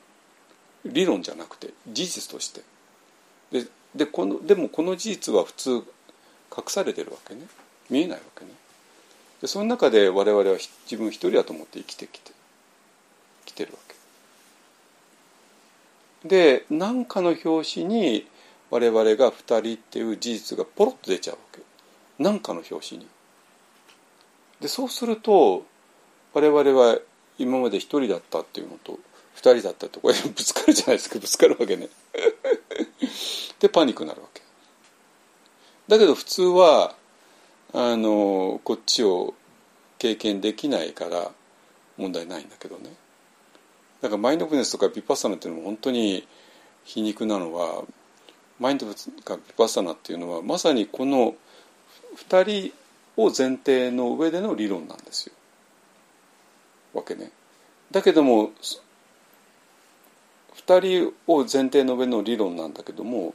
理論じゃなくて事実として。ででこのでもこの事実は普通隠されてるわけね。見えないわけね。でその中で我々は自分一人だと思って生きてきてきてるわけ。で何かの表紙に我々が2人っていう事実がポロッと出ちゃうわけ。何かの表紙に。でそうすると我々は今まで一人だったっていうのと二人だったってこれぶつかるじゃないですか。ぶつかるわけね。でパニックになるわけ。だけど普通はあのこっちを経験できないから問題ないんだけどね。だからマインドフルネスとかビパッサナっていうのも本当に皮肉なのはマインドフルネスとかビパッサナっていうのはまさにこの2人を前提の上での理論なんですよ。わけね。だけども2人を前提の上の理論なんだけども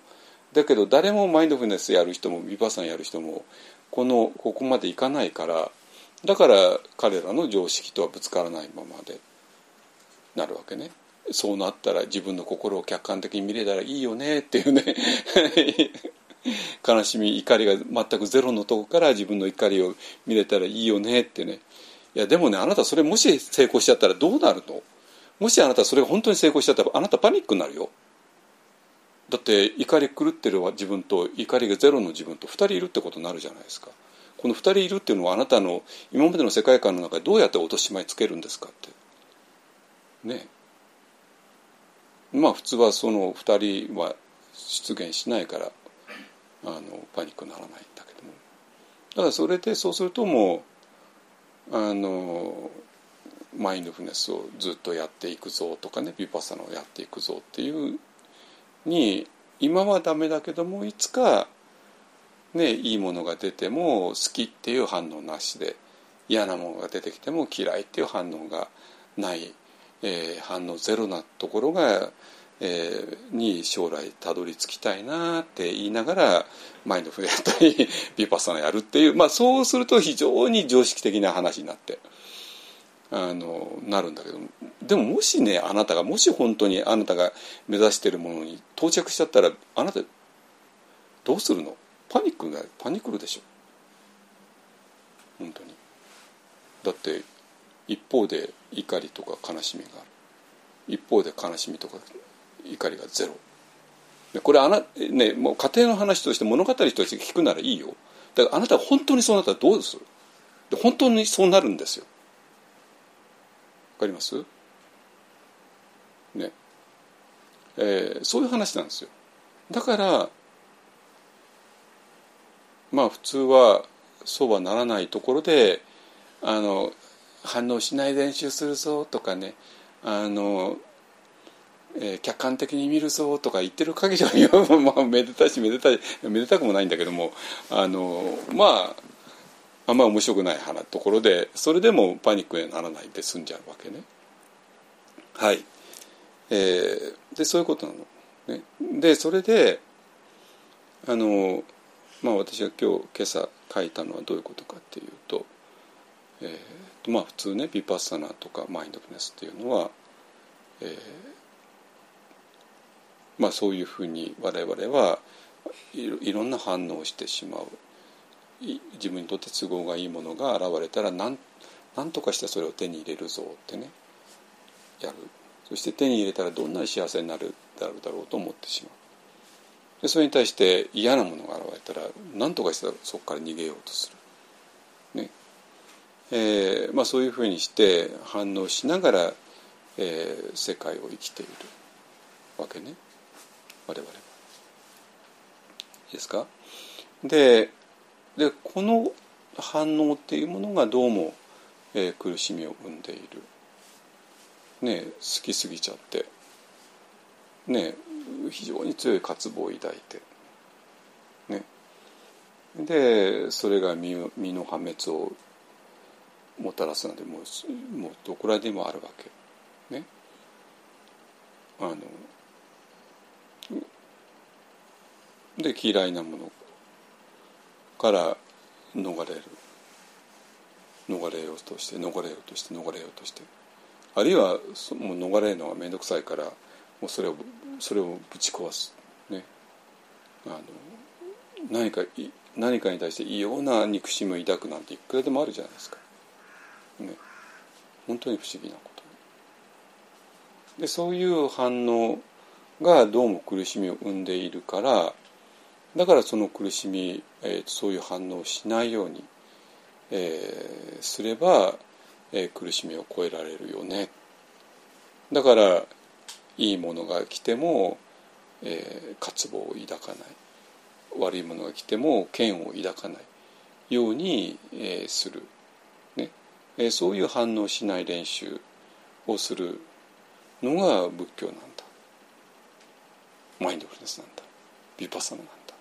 だけど誰もマインドフルネスやる人もビパッサナやる人もこのここまでいかないからだから彼らの常識とはぶつからないままで。なるわけね。そうなったら自分の心を客観的に見れたらいいよね。っていうね。悲しみ怒りが全くゼロのとこから自分の怒りを見れたらいいよね。ってね。いやでもねあなたそれもし成功しちゃったらどうなるのもしあなたそれが本当に成功しちゃったらあなたパニックになるよ。だって怒り狂ってる自分と怒りがゼロの自分と2人いるってことになるじゃないですか。この2人いるっていうのはあなたの今までの世界観の中でどうやって落とし前つけるんですかって。ね。まあ普通はその2人は出現しないからあのパニックにならないんだけども。だからそれでそうするともうあのマインドフルネスをずっとやっていくぞとかねビパッサナをやっていくぞっていうに今はダメだけどもいつかねいいものが出ても好きっていう反応なしで嫌なものが出てきても嫌いっていう反応がない、えー、反応ゼロなところが、えー、に将来たどり着きたいなって言いながらマインドフルやったりビパッサナやるっていう、まあ、そうすると非常に常識的な話になって。あのなるんだけどでももしねあなたがもし本当にあなたが目指しているものに到着しちゃったらあなたどうするの？パニックがパニクるでしょ本当にだって一方で怒りとか悲しみがある。一方で悲しみとか怒りがゼロ。でこれあな、ね、もう家庭の話として物語として聞くならいいよ。だからあなたが本当にそうなったらどうする？で本当にそうなるんですよ。わかります？ね。えー、そういう話なんですよ。だからまあ普通はそうはならないところであの反応しない練習するぞとかねあの、えー、客観的に見るぞとか言ってる限りはまあめでたしめでたいめでたくもないんだけどもあのまああんま面白くないところでそれでもパニックにならないで済んじゃうわけね。はい、えー、でそういうことなの。ね、でそれであのまあ私が今日今朝書いたのはどういうことかっていうと,、えーまあ、普通ねビパッサナとかマインドフネスっていうのは、えーまあ、そういうふうに我々はいろんな反応をしてしまう。自分にとって都合がいいものが現れたら何何とかしてそれを手に入れるぞってねやる。そして手に入れたらどんなに幸せになるだろうと思ってしまう。でそれに対して嫌なものが現れたら何とかしてそこから逃げようとする、えーまあ、そういうふうにして反応しながら、えー、世界を生きているわけね。我々は。いいですか？ででこの反応っていうものがどうも、えー、苦しみを生んでいる。ね好きすぎちゃって。ね非常に強い渇望を抱いて。ね。でそれが身身の破滅をもたらすのでもうもうどこらでもあるわけ。ね。あので嫌いなものから逃れる。逃れようとして逃れようとして逃れようとして。あるいはもう逃れるのが面倒くさいからもうそれをそれをぶち壊す、ね、あの何か何かに対して異様な憎しみを抱くなんていくらでもあるじゃないですか。ね、本当に不思議なこと。でそういう反応がどうも苦しみを生んでいるからだからその苦しみ、えー、そういう反応をしないように、えー、すれば、えー、苦しみを超えられるよね。だからいいものが来ても、え、渇望を抱かない。悪いものが来ても嫌悪を抱かないように、え、する、え、そういう反応しない練習をするのが仏教なんだ。マインドフルネスなんだ。ビパサナなんだ。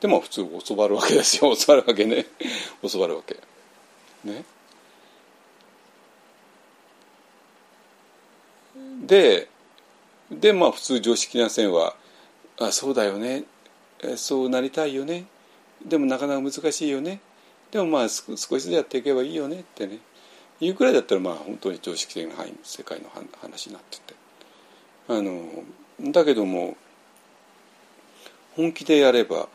でも普通教わるわけですよ。教わるわけね。教わるわけ。ね。ででまあ普通常識な線は「あそうだよね。そうなりたいよね。でもなかなか難しいよね。でもまあ少しずつやっていけばいいよね」ってね。いうくらいだったらまあ本当に常識的な範囲世界の話になってて。あのだけども本気でやれば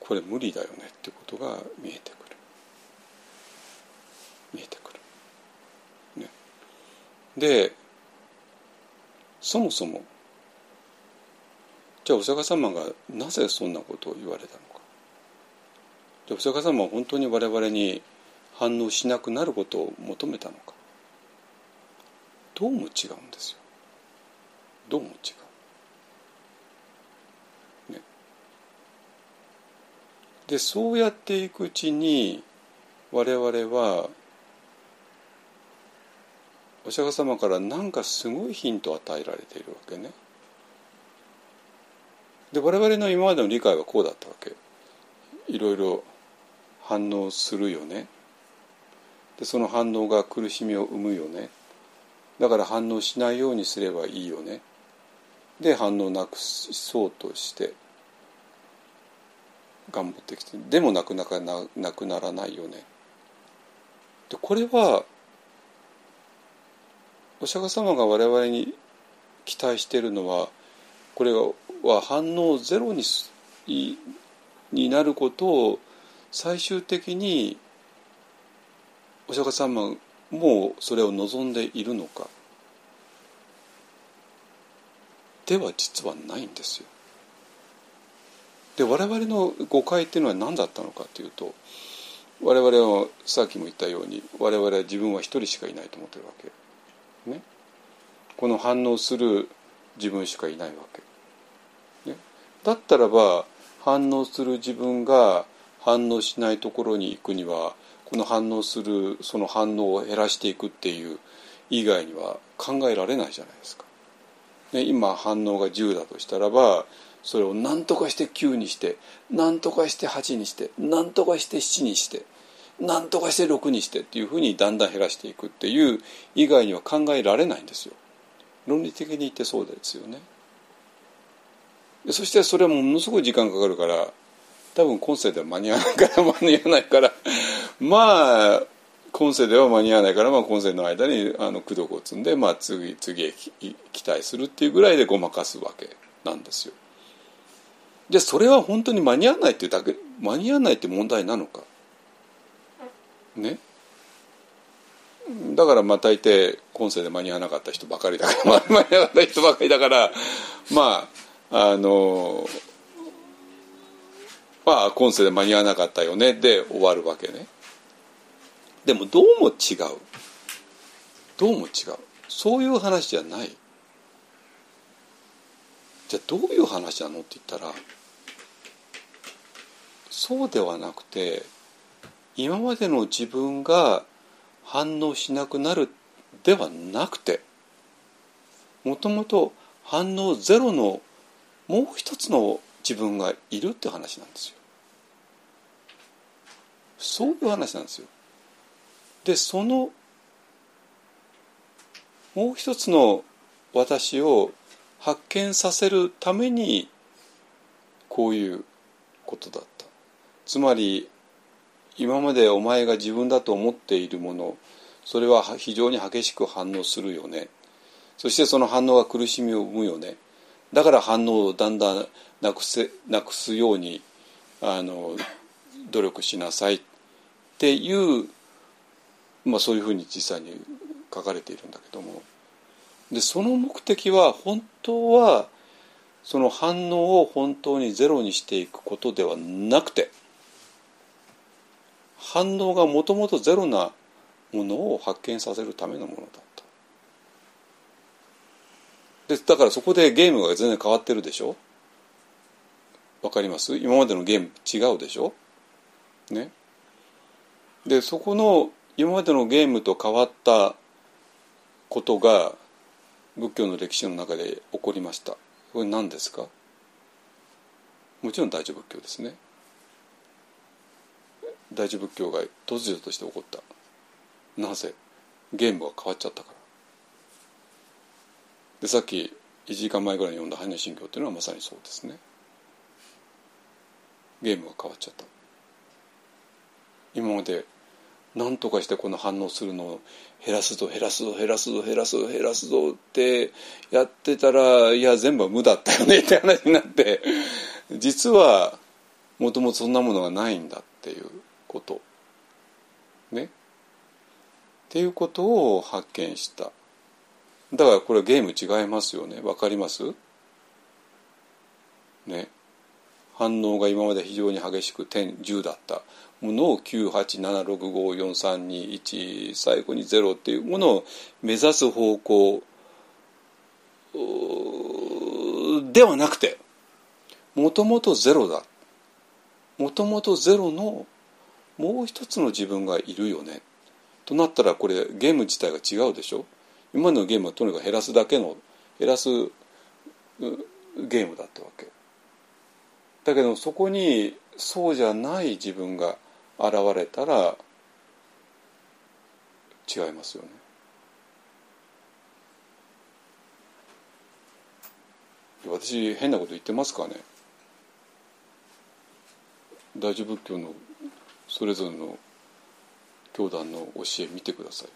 これ無理だよねってことが見えてくる。見えてくる。ね、でそもそもじゃあお釈迦様がなぜそんなことを言われたのか。じゃあお釈迦様は本当に我々に反応しなくなることを求めたのかどうも違うんですよどうも違う。ね、でそうやっていくうちに我々はお釈迦様から何かすごいヒントを与えられているわけね。で我々の今までの理解はこうだったわけ。いろいろ反応するよね。でその反応が苦しみを生むよね。だから反応しないようにすればいいよね。で反応なくそうとして頑張ってきてでもなくなかななくならないよね。でこれはお釈迦様が我々に期待しているのはこれは反応ゼロにになることを最終的にお釈迦様もそれを望んでいるのかでは実はないんですよ。で我々の誤解っていうのは何だったのかというと我々はさっきも言ったように我々は自分は一人しかいないと思ってるわけ。ね、この反応する自分しかいないわけ。ね、だったらば反応する自分が反応しないところに行くにはこの反応するその反応を減らしていくっていう以外には考えられないじゃないですか。ね、今反応が10だとしたらばそれを何とかして9にして何とかして8にして何とかして7にして何とかして6にしてっていうふうにだんだん減らしていくっていう以外には考えられないんですよ。論理的に言ってそうですよね。そしてそれはものすごい時間かかるから多分今世では間に合わないから間に合わないからまあ今世では間に合わないから、まあ、今世の間にあの功徳を積んで、まあ、次次へ期待するっていうぐらいでごまかすわけなんですよ。でそれは本当に間に合わないっていうだけ間に合わないって問題なのか？ね？だからまあ大抵今世で間に合わなかった人ばかりだから 間に合わなかった人ばかりだからまああのまあ今世で間に合わなかったよね。で終わるわけね。でもどうも違う。どうも違う。そういう話じゃない。じゃあどういう話なのって言ったらそうではなくて今までの自分が反応しなくなるではなくてもともと反応ゼロのもう一つの自分がいるって話なんですよ。そういう話なんですよ。でそのもう一つの私を発見させるためにこういうことだったつまり今までお前が自分だと思っているものそれは非常に激しく反応するよねそしてその反応が苦しみを生むよねだから反応をだんだんなくせなくすようにあの努力しなさいっていう、まあ、そういうふうに実際に書かれているんだけども。でその目的は本当はその反応を本当にゼロにしていくことではなくて反応がもともとゼロなものを発見させるためのものだ。でだからそこでゲームが全然変わってるでしょ？わかります？今までのゲーム違うでしょ？ね。でそこの今までのゲームと変わったことが仏教の歴史の中で起こりました。これ何ですか？もちろん大乗仏教ですね。大乗仏教が突如として起こった。なぜ？ゲームが変わっちゃったかでさっき1時間前ぐらいに読んだ「般若心経」っていうのはまさにそうですね。ゲームが変わっちゃった。今まで何とかしてこの反応するのを減らすぞ減らすぞ減らすぞ減らすぞ減らすぞってやってたらいや全部は無だったよねって話になって実はもともとそんなものがないんだっていうこと。ね。っていうことを発見した。だからこれゲーム違いますよね。わかります？ね。反応が今まで非常に激しく点10だった。ものを987654321最後に0っていうものを目指す方向ではなくてもともとゼロだ。もともとゼロのもう一つの自分がいるよね。となったらこれゲーム自体が違うでしょ？今のゲームはとにかく減らすだけの減らすゲームだったわけ。だけどそこにそうじゃない自分が現れたら違いますよね。私変なこと言ってますかね。大乗仏教のそれぞれの教団の教え見てください。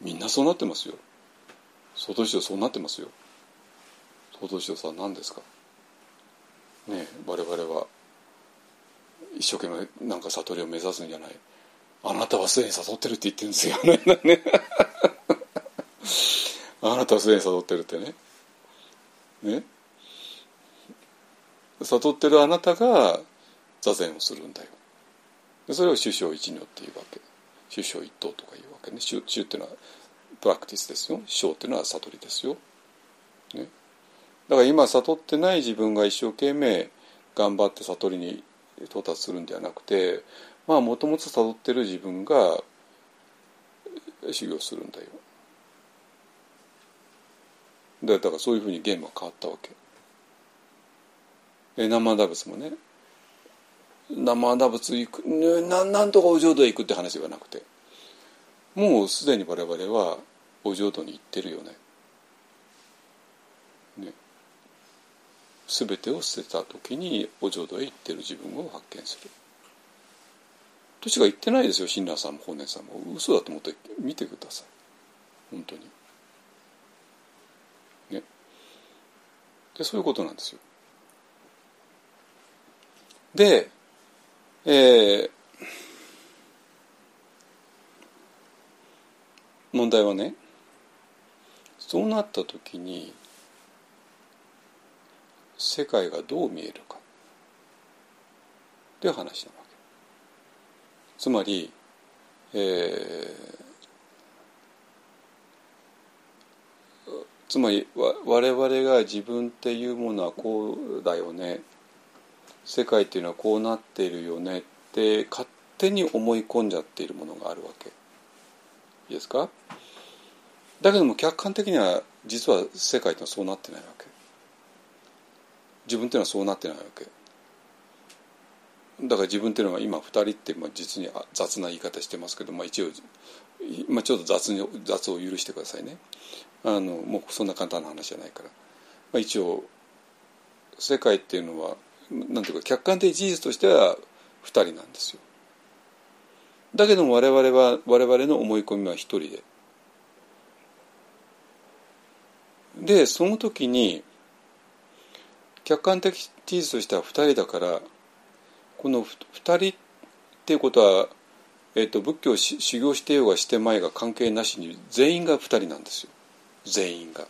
みんなそうなってますよ。外師そうなってますよ。外師さん何ですか？ね我々は一生懸命なんか悟りを目指すんじゃない。あなたはすでに悟ってるって言ってるんですよ。ね あなたはすでに悟ってるってね。ね？悟ってるあなたが座禅をするんだよ。それを首相一如っていうわけ。首相一等とかいうわけね。首っていうのはプラクティスですよ。小っていうのは悟りですよ、ね、だから今悟ってない自分が一生懸命頑張って悟りに到達するんではなくてまあもともと悟ってる自分が修行するんだよ。だからそういうふうにゲームは変わったわけ。え生ダブスもね生ダブス行くななんとかお浄土へ行くって話ではなくてもうすでに我々はお浄土に行ってるよねね全てを捨てた時にお浄土へ行ってる自分を発見する。としか言ってないですよ親鸞さんも法然さんも嘘だと思って見てください本当に。ね。でそういうことなんですよ。で、えー、問題はねそうなった時に世界がどう見えるか。っていう話なわけ。つまり、えー、つまり我々が自分っていうものはこうだよね。世界っていうのはこうなっているよね。って勝手に思い込んじゃっているものがあるわけ。いいですか？だけども客観的には実は世界ってのはそうなってないわけ。自分っていうのはそうなってないわけ。だから自分っていうのは今2人ってまあ実に雑な言い方してますけど、まあ、一応、まあ、ちょっと雑に雑を許してくださいね。あのもうそんな簡単な話じゃないから、まあ、一応世界っていうのはなんていうか客観的事実としては2人なんですよ。だけども我々は我々の思い込みは1人で。でその時に客観的事実としては2人だからこの2人っていうことは、えーと、仏教を修行してようがしてまいが関係なしに全員が2人なんですよ全員が。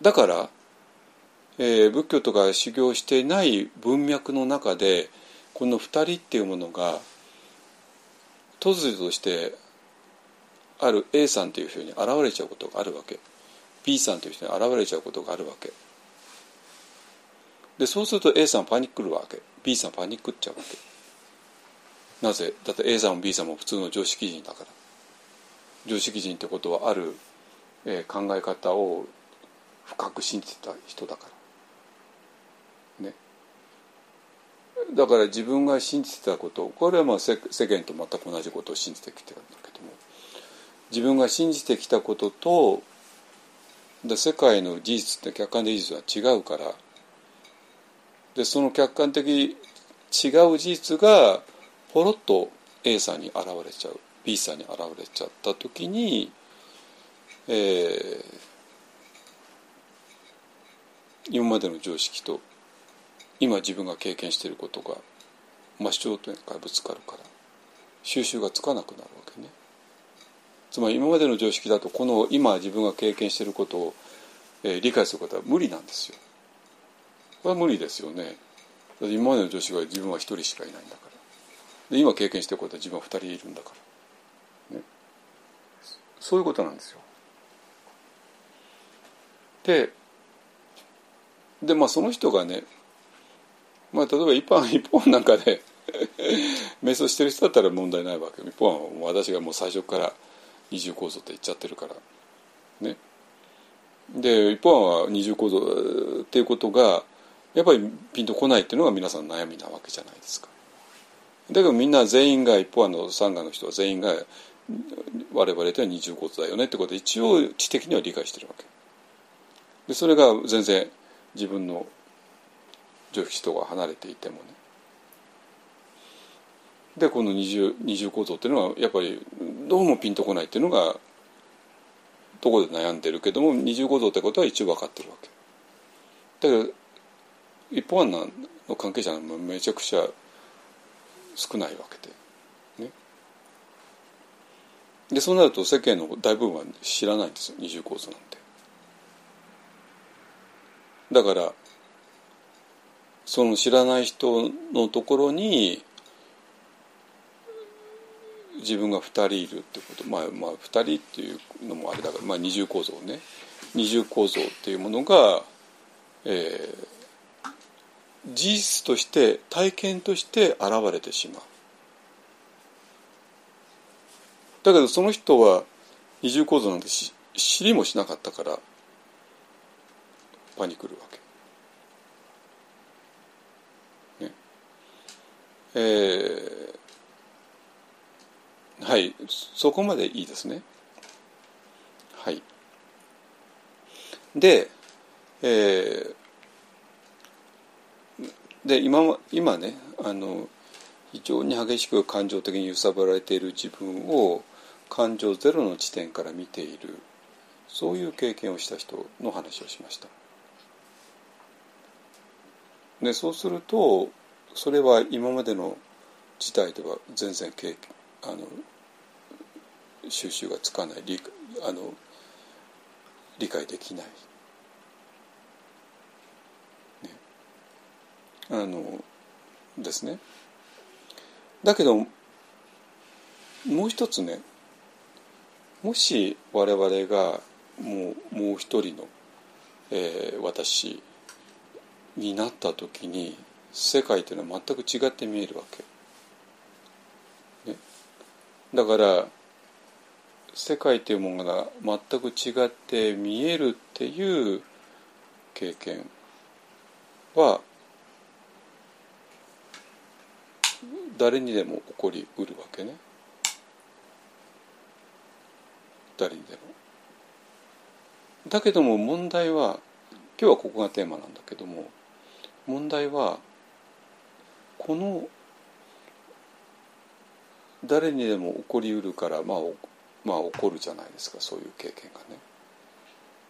だから、えー、仏教とか修行していない文脈の中でこの2人っていうものが突如としてある A さんというふうに現れちゃうことがあるわけ。B さんという人に現れちゃうことがあるわけ。でそうすると A さんパニックるわけ。B さんパニックっちゃうわけ。なぜ？だって A さんも B さんも普通の常識人だから。常識人ってことはある、えー、考え方を深く信じてた人だから。ね。だから自分が信じてたことこれはまあ世間と全く同じことを信じてきてるんだけども。自分が信じてきたこととで世界の事実って客観的事実は違うからでその客観的違う事実がポロッと A さんに現れちゃう B さんに現れちゃった時に、えー、今までの常識と今自分が経験していることが真正面からぶつかるから収集がつかなくなるわけね。つまり今までの常識だとこの今自分が経験していることを、えー、理解することは無理なんですよ。これは無理ですよね。だって今までの常識は自分は一人しかいないんだから。で今経験してることは自分は二人いるんだから。ね、そういうことなんですよ。ででまあその人がね、まあ、例えば一般 一本なんかで 瞑想してる人だったら問題ないわけ一方は私がもう最初から二重構造って言っちゃってるから。ね。で一方は二重構造っていうことがやっぱりピンとこないっていうのが皆さんの悩みなわけじゃないですか。だけどみんな全員が一方のサンガの人は全員が我々では二重構造だよねってことで一応知的には理解してるわけ。でそれが全然自分の常識とは離れていてもね。でこの二重二重構造っていうのはやっぱりどうもピンとこないっていうのがどこで悩んでるけども二重構造ってことは一応分かってるわけ。だけど一般の関係者はめちゃくちゃ少ないわけでね。でそうなると世間の大部分は知らないんですよ二重構造なんて。だからその知らない人のところに自分が2人いるってことまあまあ2人っていうのもあれだから、まあ、二重構造ね二重構造っていうものが、えー、事実として体験として現れてしまう。だけどその人は二重構造なんて知りもしなかったからパニクるわけ。ねえーはい。そこまでいいですね。はい。で、えー、で今今ねあの非常に激しく感情的に揺さぶられている自分を感情ゼロの地点から見ているそういう経験をした人の話をしました。でそうするとそれは今までの事態では全然経験あの収集がつかない理あの理解できない、ね、あのですね。だけどもう一つねもし我々がもうもう一人の、えー、私になった時に世界というのは全く違って見えるわけ。ね、だから世界というものが全く違って見えるっていう経験は誰にでも起こりうるわけね誰にでも。だけども問題は今日はここがテーマなんだけども問題はこの誰にでも起こりうるからまあまあ起こるじゃないですかそういう経験がね。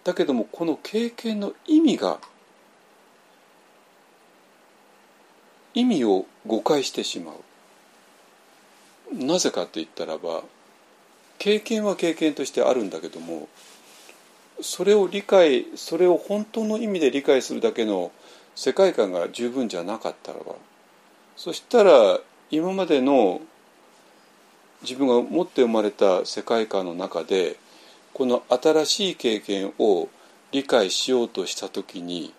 だけどもこの経験の意味が意味を誤解してしまう。なぜかって言ったらば経験は経験としてあるんだけどもそれを理解それを本当の意味で理解するだけの世界観が十分じゃなかったらばそしたら今までの自分が持って生まれた世界観の中でこの新しい経験を理解しようとした時に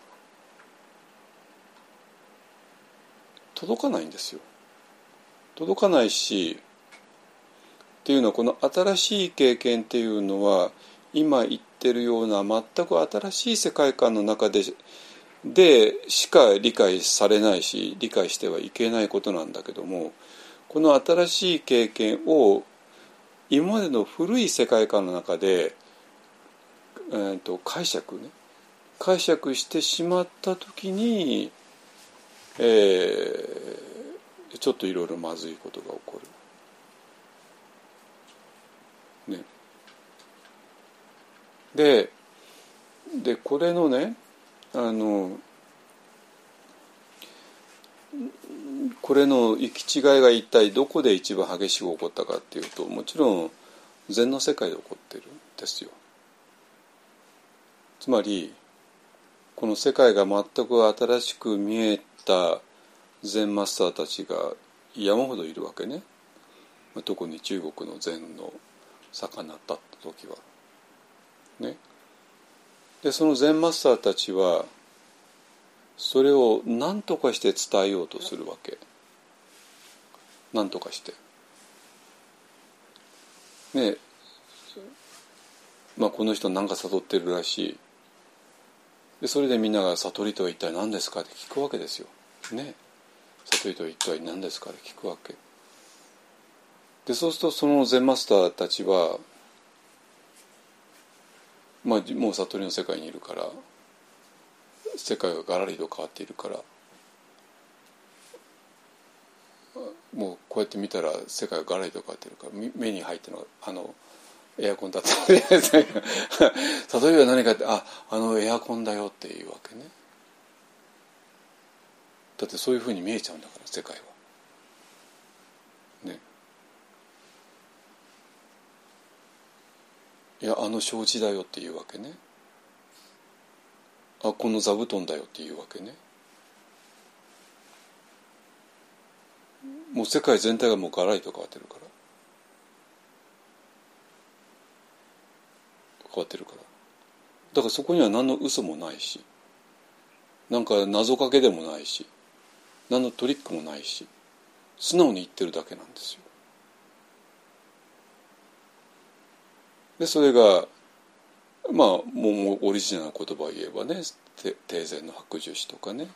届かないんですよ。届かないしっていうのはこの新しい経験っていうのは今言ってるような全く新しい世界観の中ででしか理解されないし理解してはいけないことなんだけどもこの新しい経験を今までの古い世界観の中で、えー、と解釈ね解釈してしまった時に、えー、ちょっといろいろまずいことが起こる。ね、ででこれのねあのこれの行き違いが一体どこで一番激しく起こったかっていうともちろん禅の世界で起こってるんですよ。つまりこの世界が全く新しく見えた禅マスターたちが山ほどいるわけね特に中国の禅の盛んになった時は。ね、でその禅マスターたちはそれを何とかして伝えようとするわけ。何とかして。ねまあこの人何か悟ってるらしい。でそれでみんなが悟りとは一体何ですかって聞くわけですよ。ね悟りとは一体何ですかって聞くわけ。でそうするとその禅マスターたちはまあ、もう悟りの世界にいるから世界がガラリと変わっているからもうこうやって見たら世界がガラリと変わっているから目に入ってのがあのエアコンだった 例えば何かってああのエアコンだよっていうわけねだってそういうふうに見えちゃうんだから世界は。ね。いやあの障子だよっていうわけねあこの座布団だよっていうわけね。もう世界全体がもうガラリと変わってるから。変わってるから。だからそこには何の嘘もないし。なんか謎かけでもないし。何のトリックもないし。素直に言ってるだけなんですよ。でそれがまあもうオリジナルな言葉を言えばね帝前の白寿司とかね。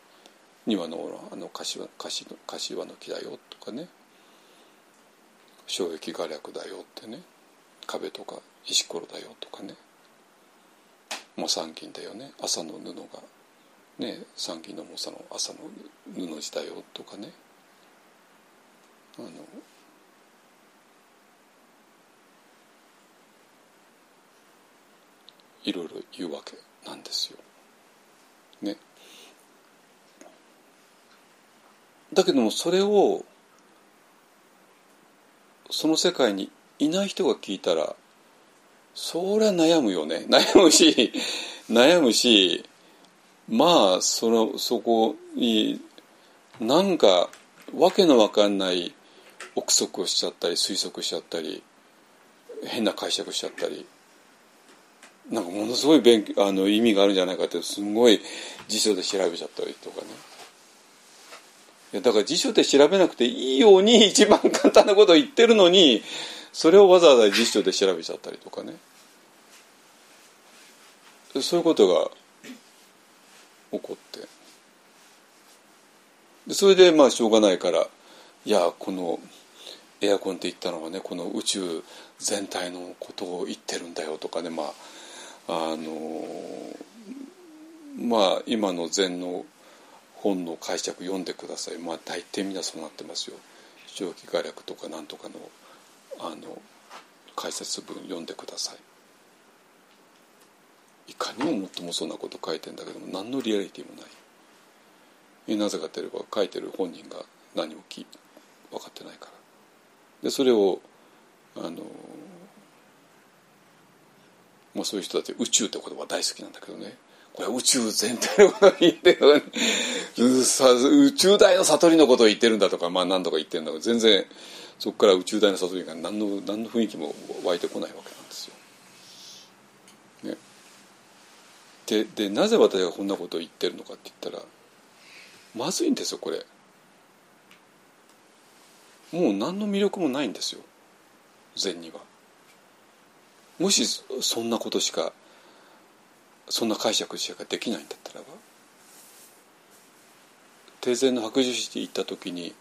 庭のあの柏柏柏の木だよとかね。衝撃画略だよってね。壁とか石ころだよとかね。まあ三金だよね。朝の布が。ね三銀の猛者の朝の布地だよとかね。あのいろいろ言うわけなんですよ。ね。だけどもそれをその世界にいない人が聞いたらそりゃ悩むよね悩むし悩むしまあそのそこになんかわけのわかんない憶測をしちゃったり推測しちゃったり変な解釈しちゃったりなんかものすごい勉強あの意味があるんじゃないかってすごい辞書で調べちゃったりとかね。いやだから辞書で調べなくていいように 一番簡単なことを言ってるのにそれをわざわざ辞書で調べちゃったりとかね。そういうことが起こって。でそれでまあしょうがないからいやこのエアコンって言ったのはねこの宇宙全体のことを言ってるんだよとかねまああのまあ今の禅の本の解釈読んでください。まあ大抵みんなそうなってますよ。正気画略とかなんとかのあの解説文読んでください。いかにももっともそうなこと書いてんだけども何のリアリティもない。なぜかといえば書いてる本人が何もき分かってないから。でそれをあのまあそういう人たち宇宙って言葉大好きなんだけどねこれ宇宙全体のことを言ってる のに宇宙大の悟りのことを言ってるんだとかまあ何とか言ってるんだけど全然そこから宇宙大の悟りが何の何の雰囲気も湧いてこないわけなんですよ。ね、ででなぜ私がこんなことを言ってるのかって言ったらまずいんですよこれ。もう何の魅力もないんですよ禅には。もしそんなことしかそんな解釈しかできないんだったらば帝前の白寿司って行った時に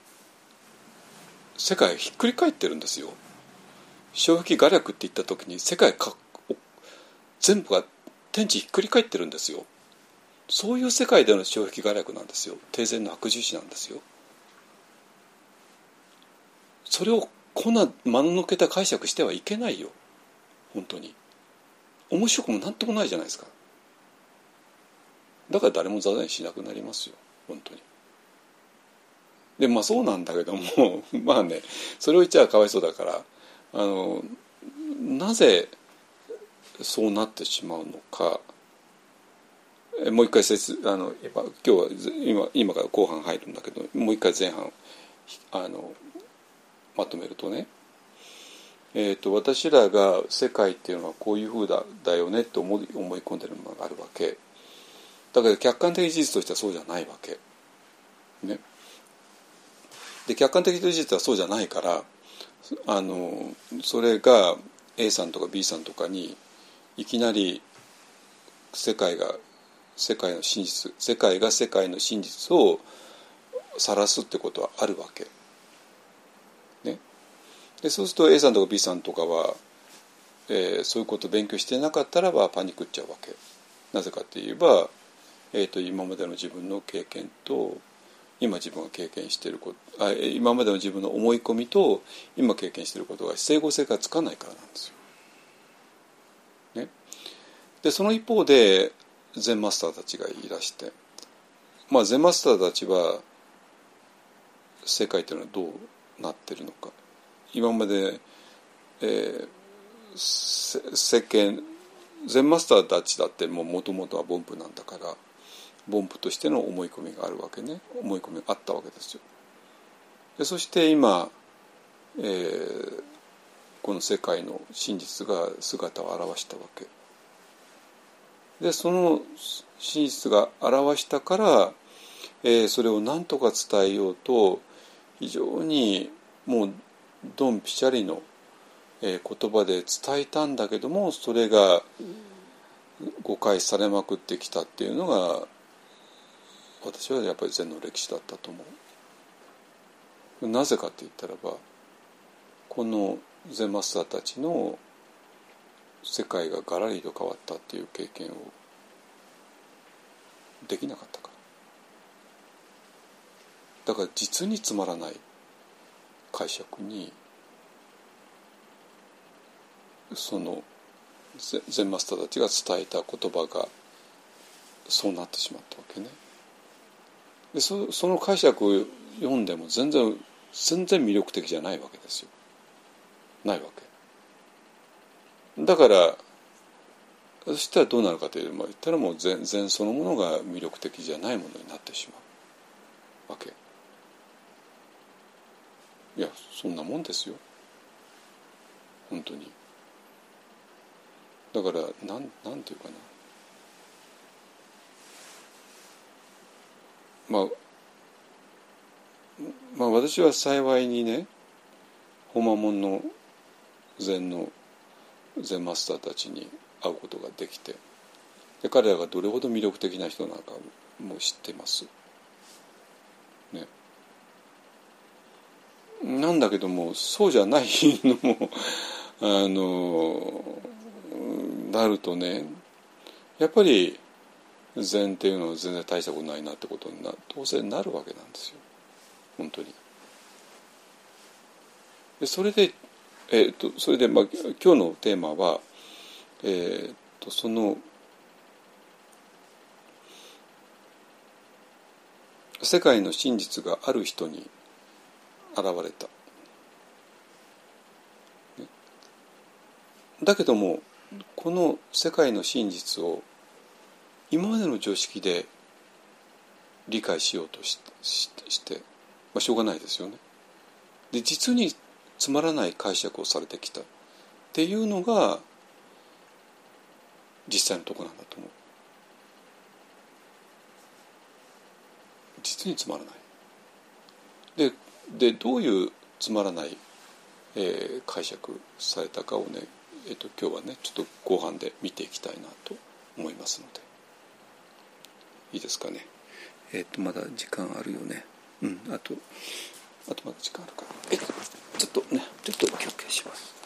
世界ひっくり返ってるんですよ。正気画略って言った時に世界か全部が天地ひっくり返ってるんですよ。そういう世界での正気画略なんですよ。帝前の白寿司なんですよ。それをこんな間の抜けた解釈してはいけないよ。本当に。面白くも何ともないじゃないですか。だから誰も座禅しなくなりますよ。本当に。でまあそうなんだけども まあねそれを言っちゃかわいそうだからあのなぜそうなってしまうのかもう一回説あの今今日は今今から後半入るんだけどもう一回前半あのまとめるとねえーと、私らが世界っていうのはこういうふうだだよねって思い思い込んでるものがあるわけ。だけど客観的事実としてはそうじゃないわけ。ね。で客観的事実はそうじゃないからあのそれが A さんとか B さんとかにいきなり世界が世界の真実世界が世界の真実を晒すってことはあるわけ。でそうすると A さんとか B さんとかは、えー、そういうことを勉強してなかったらばパニックっちゃうわけ。なぜかって言えば、えーと、今までの自分の経験と今自分が経験していることあ今までの自分の思い込みと今経験していることが整合性がつかないからなんですよ。ね、でその一方で禅マスターたちがいらしてまあ禅マスターたちは世界というのはどうなってるのか。今まで、えー、世間禅マスターたちだってもともとは凡夫なんだから凡夫としての思い込みがあるわけね思い込みがあったわけですよ。でそして今、えー、この世界の真実が姿を現したわけ。でその真実が表したから、えー、それを何とか伝えようと非常にもうドンピシャリの、えー、言葉で伝えたんだけどもそれが誤解されまくってきたっていうのが私はやっぱり禅の歴史だったと思う。なぜかって言ったらばこの禅マスターたちの世界がガラリと変わったっていう経験をできなかったからだから実につまらない解釈にその禅マスターたちが伝えた言葉がそうなってしまったわけね。でそその解釈を読んでも全然全然魅力的じゃないわけですよ。ないわけ。だからそしたらどうなるかというと言ったらもう禅そのものが魅力的じゃないものになってしまうわけ。いやそんなもんですよ本当に。だからなんなんていうかなまあまあ私は幸いにねホマモンの禅の禅マスターたちに会うことができてで彼らがどれほど魅力的な人なのかも知ってます。ね。なんだけどもそうじゃないのも あのなるとねやっぱり禅っていうのは全然大したことないなってことにな当然なるわけなんですよ本当に。でそれで、えーと、それで、まあ、今日のテーマは、えーと、その世界の真実がある人に現れた。だけどもこの世界の真実を今までの常識で理解しようとしして、まあ、しょうがないですよね。で実につまらない解釈をされてきたっていうのが実際のとこなんだと思う。実につまらない。ででどういうつまらない、えー、解釈されたかをねえっと、今日はねちょっと後半で見ていきたいなと思いますので。いいですかね？えっとまだ時間あるよね。うんあとあとまだ時間あるから。えちょっとねちょっと休憩します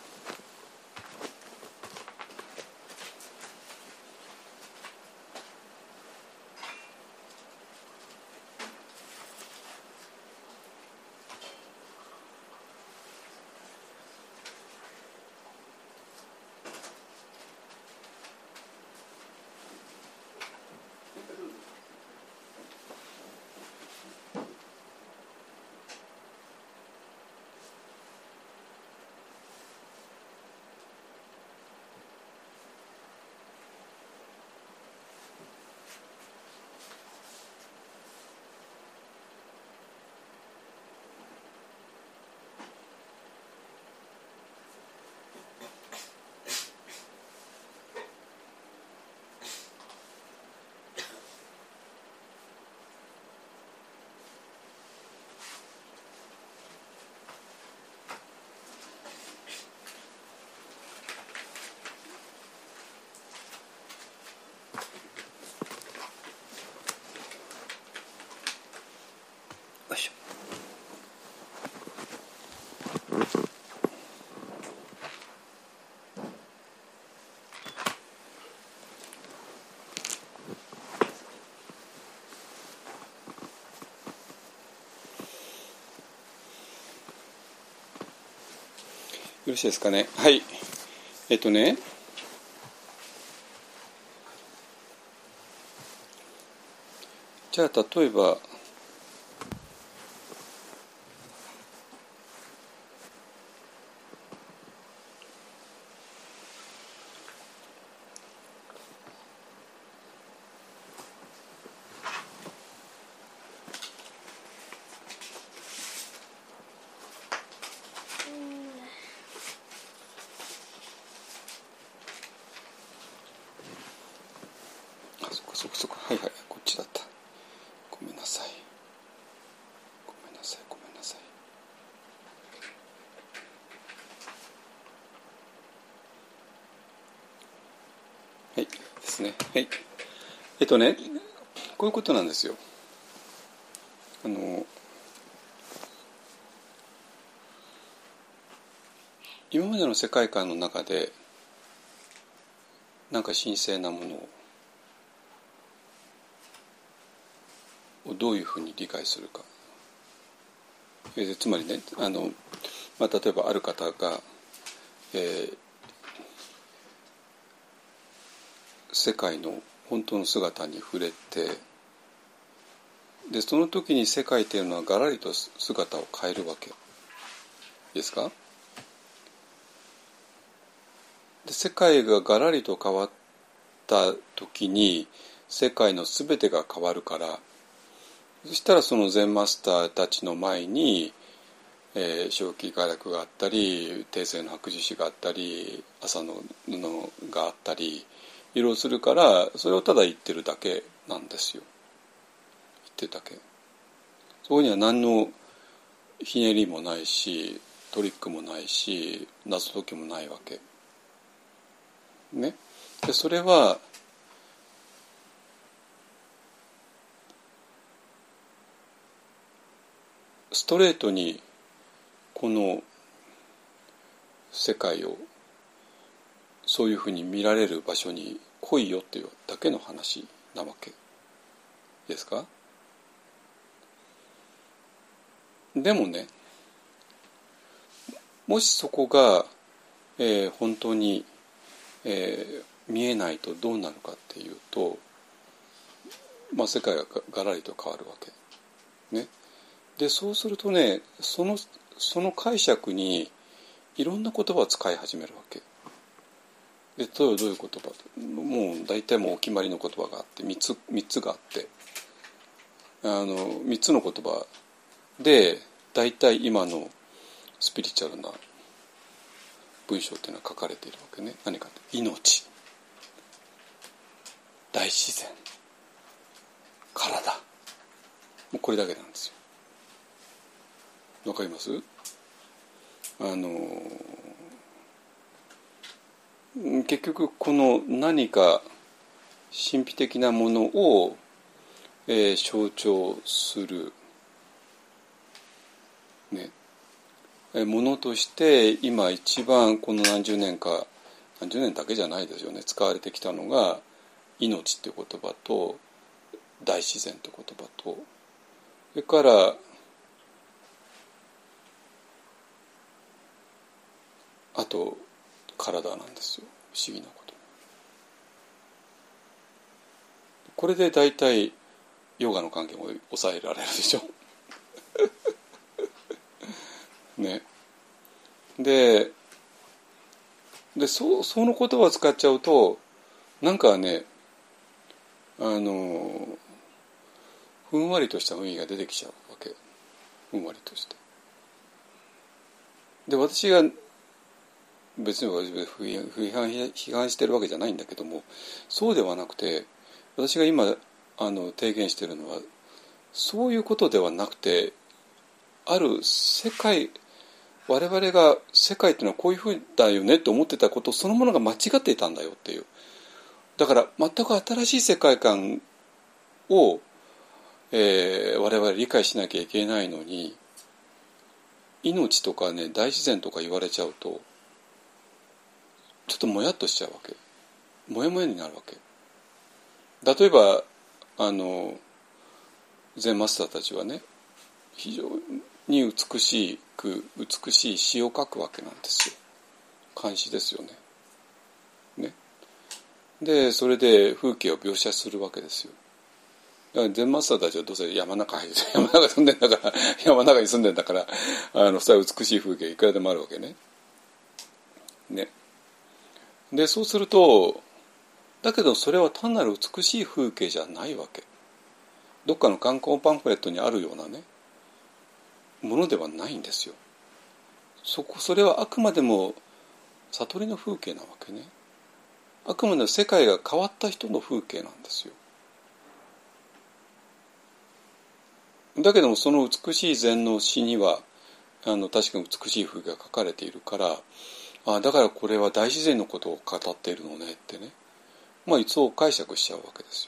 ろしいですかね？はい。えっとね。じゃあ例えばあそっかそっかそっかはいはいこっちだったごめんなさいごめんなさいごめんなさいはいですねはいえっとねこういうことなんですよあの今までの世界観の中でなんか神聖なものをどういうふうに理解するか。えつまりねあの、まあ、例えばある方が、えー世界の本当の姿に触れてでその時に世界というのはガラリと姿を変えるわけですか？で世界がガラリと変わった時に世界の全てが変わるからそしたらその禅マスターたちの前に、えー、正気画楽があったり帝政の白寿司があったり朝の布があったりいろいろするからそれをただ言ってるだけなんですよ。言ってるだけ。そこには何のひねりもないしトリックもないし謎解きもないわけ。ね。でそれはストレートにこの世界をそういうふうに見られる場所に来いよっていうだけの話なわけですか？でもねもしそこが、えー、本当に、えー、見えないとどうなるかっていうと、まあ、世界ががらりと変わるわけ。ね、でそうするとねそのその解釈にいろんな言葉を使い始めるわけ。で例えばどういう言葉もう大体もうお決まりの言葉があって3つ ,3 つがあって。あの3つの言葉で大体今のスピリチュアルな文章っていうのは書かれているわけね。何かって命。大自然。体。もうこれだけなんですよ。わかります？あの結局この何か神秘的なものを、えー、象徴する、ねえ、ものとして今一番この何十年か何十年だけじゃないですよね。使われてきたのが命っていう言葉と大自然って言葉とそれからあと体なんですよ。不思議なこと。これで大体ヨガの関係も抑えられるでしょ。ね。ででそその言葉を使っちゃうとなんかねあのふんわりとした雰囲気が出てきちゃうわけ。ふんわりとして。で私が別に批判批判してるわけじゃないんだけどもそうではなくて私が今あの提言してるのはそういうことではなくてある世界我々が世界っていうのはこういうふうだよねと思ってたことそのものが間違っていたんだよっていうだから全く新しい世界観を、えー、我々理解しなきゃいけないのに命とかね大自然とか言われちゃうとちょっともやっとしちゃうわけもやもやになるわけ例えばあの禅マスターたちはね非常に美しく美しい詩を書くわけなんですよ漢詩ですよね。ねでそれで風景を描写するわけですよ。だから禅マスターたちはどうせ山中入って山中住んでんだから山中に住んでんだからあのそれは美しい風景いくらでもあるわけね。ねでそうするとだけどそれは単なる美しい風景じゃないわけ。どっかの観光パンフレットにあるようなねものではないんですよ。そこそれはあくまでも悟りの風景なわけね。あくまでも世界が変わった人の風景なんですよ。だけどもその美しい禅の詩にはあの確かに美しい風景が書かれているからあだからこれは大自然のことを語っているのねってね。まあいつを解釈しちゃうわけです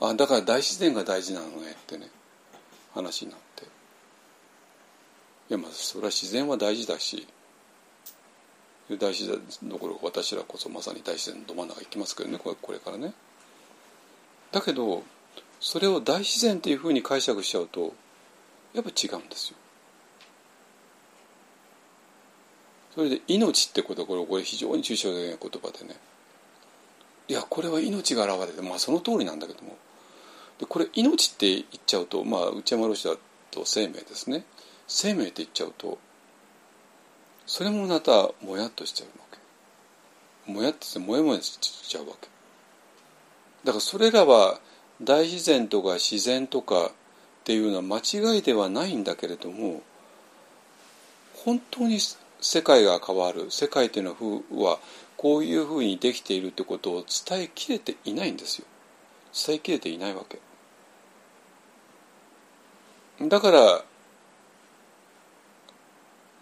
よ。あだから大自然が大事なのねってね。話になって。いやまあそれは自然は大事だし大自然どころか私らこそまさに大自然のど真ん中行きますけどねこれこれからね。だけどそれを大自然というふうに解釈しちゃうとやっぱ違うんですよ。それで「命」ってことこれこれ非常に抽象的な言葉でね。いやこれは命が現れてまあその通りなんだけども。でこれ「命」って言っちゃうとまあ内山ロシだと生命ですね。生命って言っちゃうとそれもまたもやっとしちゃうわけ。もやっとしてもやもやしちゃうわけ。だからそれらは大自然とか自然とかっていうのは間違いではないんだけれども本当に世界が変わる世界というのはこういうふうにできているってことを伝えきれていないんですよ。伝えきれていないわけ。だから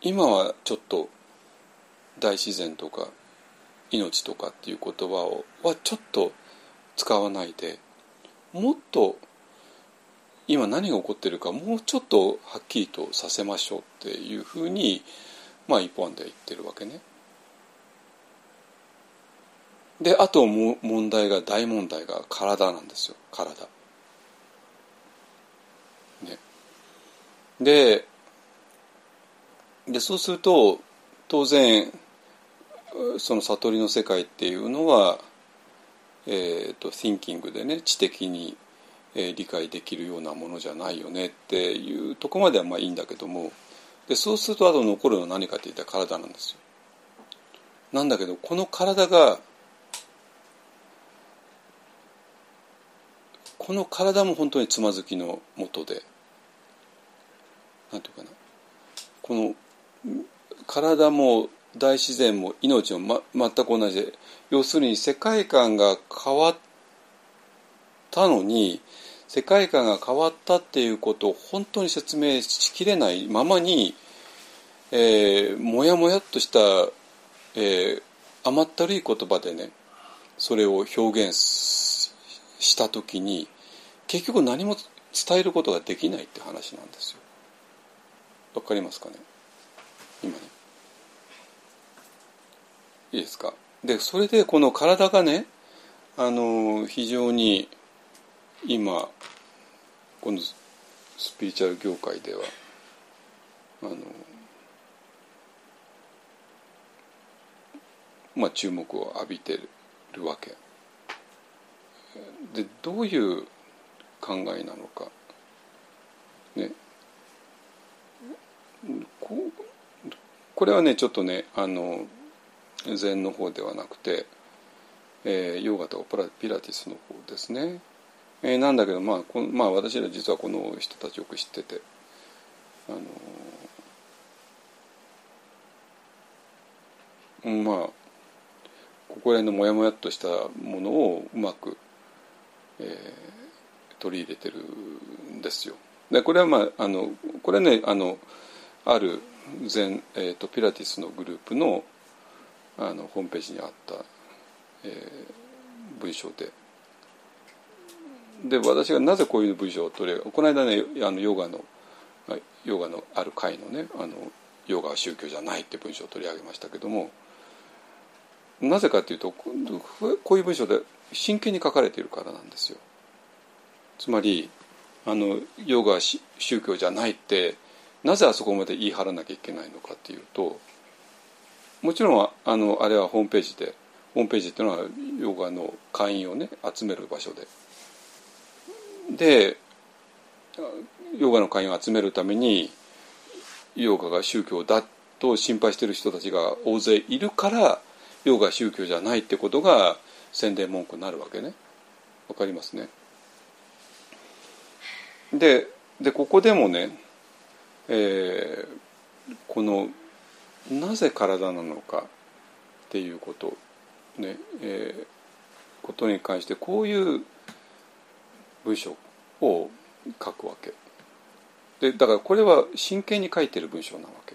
今はちょっと大自然とか命とかっていう言葉をはちょっと使わないでもっと今何が起こってるかもうちょっとはっきりとさせましょうっていうふうにまあ一本で言ってるわけね。であとも問題が大問題が体なんですよ体。ね、ででそうすると当然その悟りの世界っていうのは、えーと、thinking でね知的に、えー、理解できるようなものじゃないよねっていうとこまではまあいいんだけどもでそうするとあと残るのは何かっていったら体なんですよ。なんだけどこの体がこの体も本当につまずきのもとでなんていうかなこの体も大自然も命も、ま、全く同じで要するに世界観が変わったのに世界観が変わったっていうことを本当に説明しきれないままに、えー、もやもやっとした、えー、甘ったるい言葉でねそれを表現した時に結局何も伝えることができないって話なんですよ。わかりますかね？今ね。いいですか？でそれでこの体がねあの非常に今このスピリチュアル業界ではあのまあ注目を浴びてるわけ。でどういう考えなのか。ね。これはねちょっとねあの禅の方ではなくて、えー、ヨガとかピラティスの方ですね、えー、なんだけど、まあこのまあ、私ら実はこの人たちよく知っててあのまあここら辺のモヤモヤっとしたものをうまく、えー、取り入れてるんですよ。でこれはまああのこれねあのある禅、えーとピラティスのグループのあのホームページにあった、えー、文章で。で私がなぜこういう文章を取り上げこの間ねあのヨガのヨガのある会のねあのヨガは宗教じゃないって文章を取り上げましたけどもなぜかというとこういう文章で真剣に書かれているからなんですよ。つまりあのヨガは宗教じゃないってなぜあそこまで言い張らなきゃいけないのかっていうともちろんあのあれはホームページでホームページっていうのはヨガの会員をね集める場所ででヨガの会員を集めるためにヨガが宗教だと心配している人たちが大勢いるからヨガ宗教じゃないってことが宣伝文句になるわけね。わかりますね。ででここでもね、えー、このなぜ体なのかっていうことね、えー、ことに関してこういう文章を書くわけ。でだからこれは真剣に書いてる文章なわけ。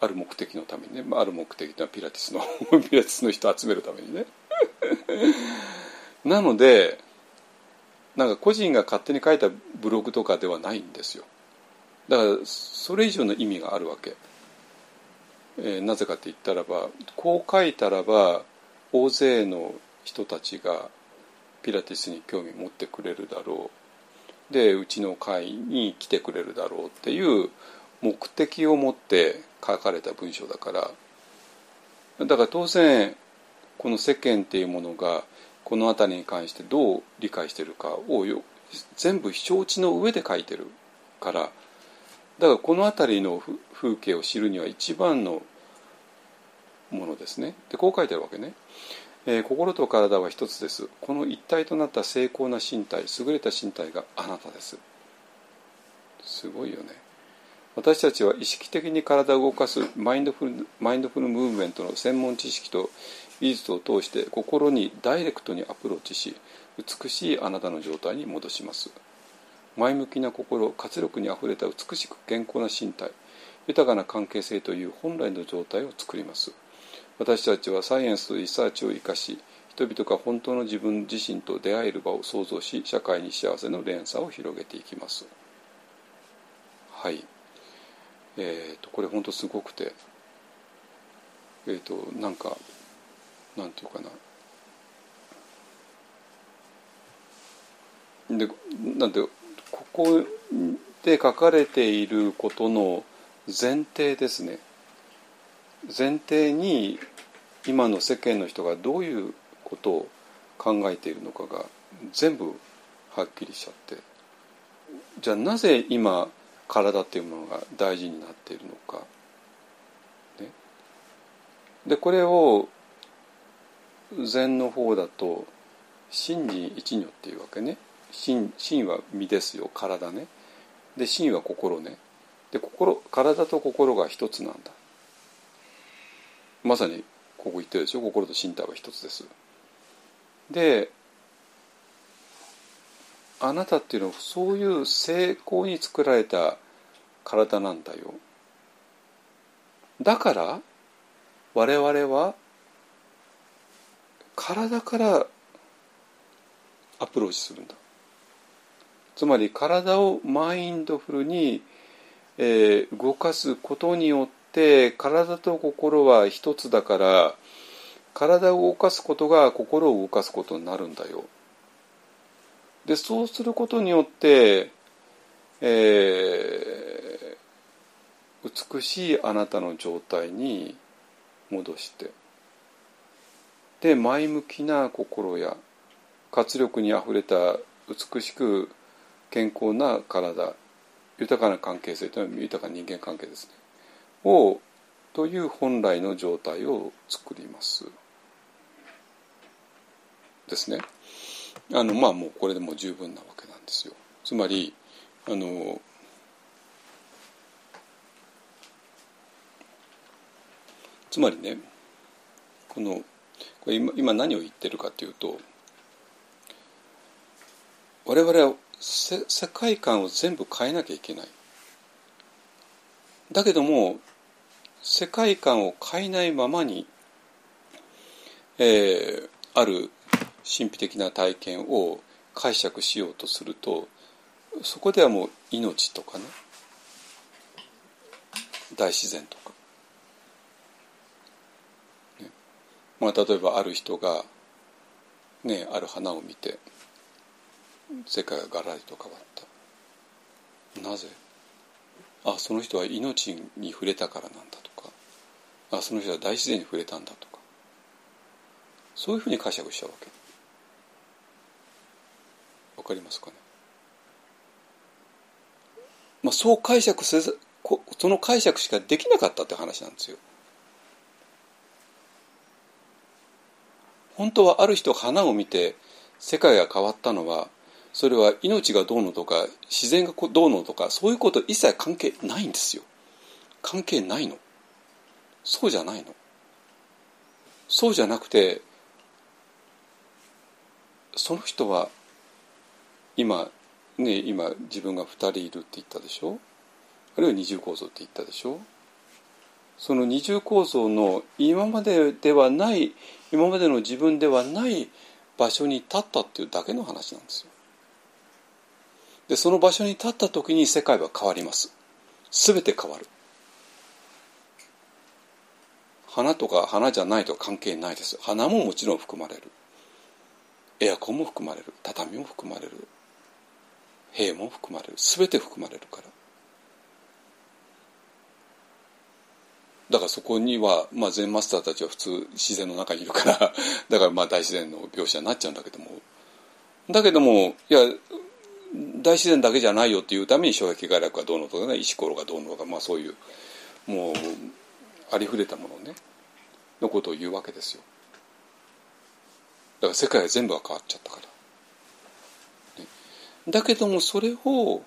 ある目的のためにね、あ、る目的というのはピラティスの ピラティスの人を集めるためにね。なのでなんか個人が勝手に書いたブログとかではないんですよ。だからそれ以上の意味があるわけ。えー、なぜかって言ったらばこう書いたらば大勢の人たちがピラティスに興味持ってくれるだろう。でうちの会に来てくれるだろうっていう目的を持って書かれた文章だから。だから当然この世間っていうものがこの辺りに関してどう理解してるかをよ全部承知の上で書いてるから。だからこの辺りの風景を知るには一番のものですね。でこう書いてるわけね、えー、心と体は一つです。この一体となった精巧な身体優れた身体があなたです。すごいよね。私たちは意識的に体を動かすマインドフルマインドフルムーブメントの専門知識と技術を通して心にダイレクトにアプローチし美しいあなたの状態に戻します。前向きな心活力にあふれた美しく健康な身体豊かな関係性という本来の状態を作ります。私たちはサイエンスとリサーチを生かし人々が本当の自分自身と出会える場を創造し社会に幸せの連鎖を広げていきます。はい。えーと、これ本当すごくて。えっ、ー、となんかなんていうかな。でなんでここで書かれていることの前提ですね。前提に今の世間の人がどういうことを考えているのかが全部はっきりしちゃってじゃあなぜ今体っていうものが大事になっているのか。ね、でこれを禅の方だと「心人一如」っていうわけね。心心は身ですよ体ね。で心は心ね。で心体と心が一つなんだ。まさにここ言ってるでしょ？心と身体は一つです。であなたっていうのはそういう成功に作られた体なんだよ。だから我々は体からアプローチするんだ。つまり体をマインドフルに、えー、動かすことによってて体と心は一つだから体を動かすことが心を動かすことになるんだよ。でそうすることによって、えー、美しいあなたの状態に戻してで前向きな心や活力にあふれた美しく健康な体豊かな関係性というのは豊かな人間関係ですね。をという本来の状態を作りますですね。あのまあもうこれでも十分なわけなんですよ。つまりあのつまりねこのこれ今今何を言ってるかというと我々は世界観を全部変えなきゃいけない。だけども世界観を変えないままに、えー、ある神秘的な体験を解釈しようとするとそこではもう命とかね大自然とか、ね。まあ、例えばある人が、ね、ある花を見て世界がガラリと変わった。なぜあその人は命に触れたからなんだとかあその人は大自然に触れたんだとかそういうふうに解釈しちゃうわけ。わかりますかね、まあ、そう解釈せずその解釈しかできなかったって話なんですよ。本当はある人花を見て世界が変わったのはそれは命がどうのとか自然がどうのとかそういうこと一切関係ないんですよ。関係ないの。そうじゃないの。そうじゃなくてその人は今ね今自分が2人いるって言ったでしょ？あるいは二重構造って言ったでしょ？その二重構造の今までではない今までの自分ではない場所に立ったっていうだけの話なんですよ。でその場所に立った時に世界は変わります。全て変わる。花とか花じゃないと関係ないです。花ももちろん含まれる。エアコンも含まれる畳も含まれる塀も含まれる全て含まれるからだからそこには、まあ、禅マスターたちは普通自然の中にいるからだからまあ大自然の描写になっちゃうんだけどもだけどもいや大自然だけじゃないよっていうために衝撃外楽がどうのとかね石ころがどうのとか、まあ、そういうもうありふれたものねのことを言うわけですよ。だから世界は全部が変わっちゃったから、ね、だけどもそれを、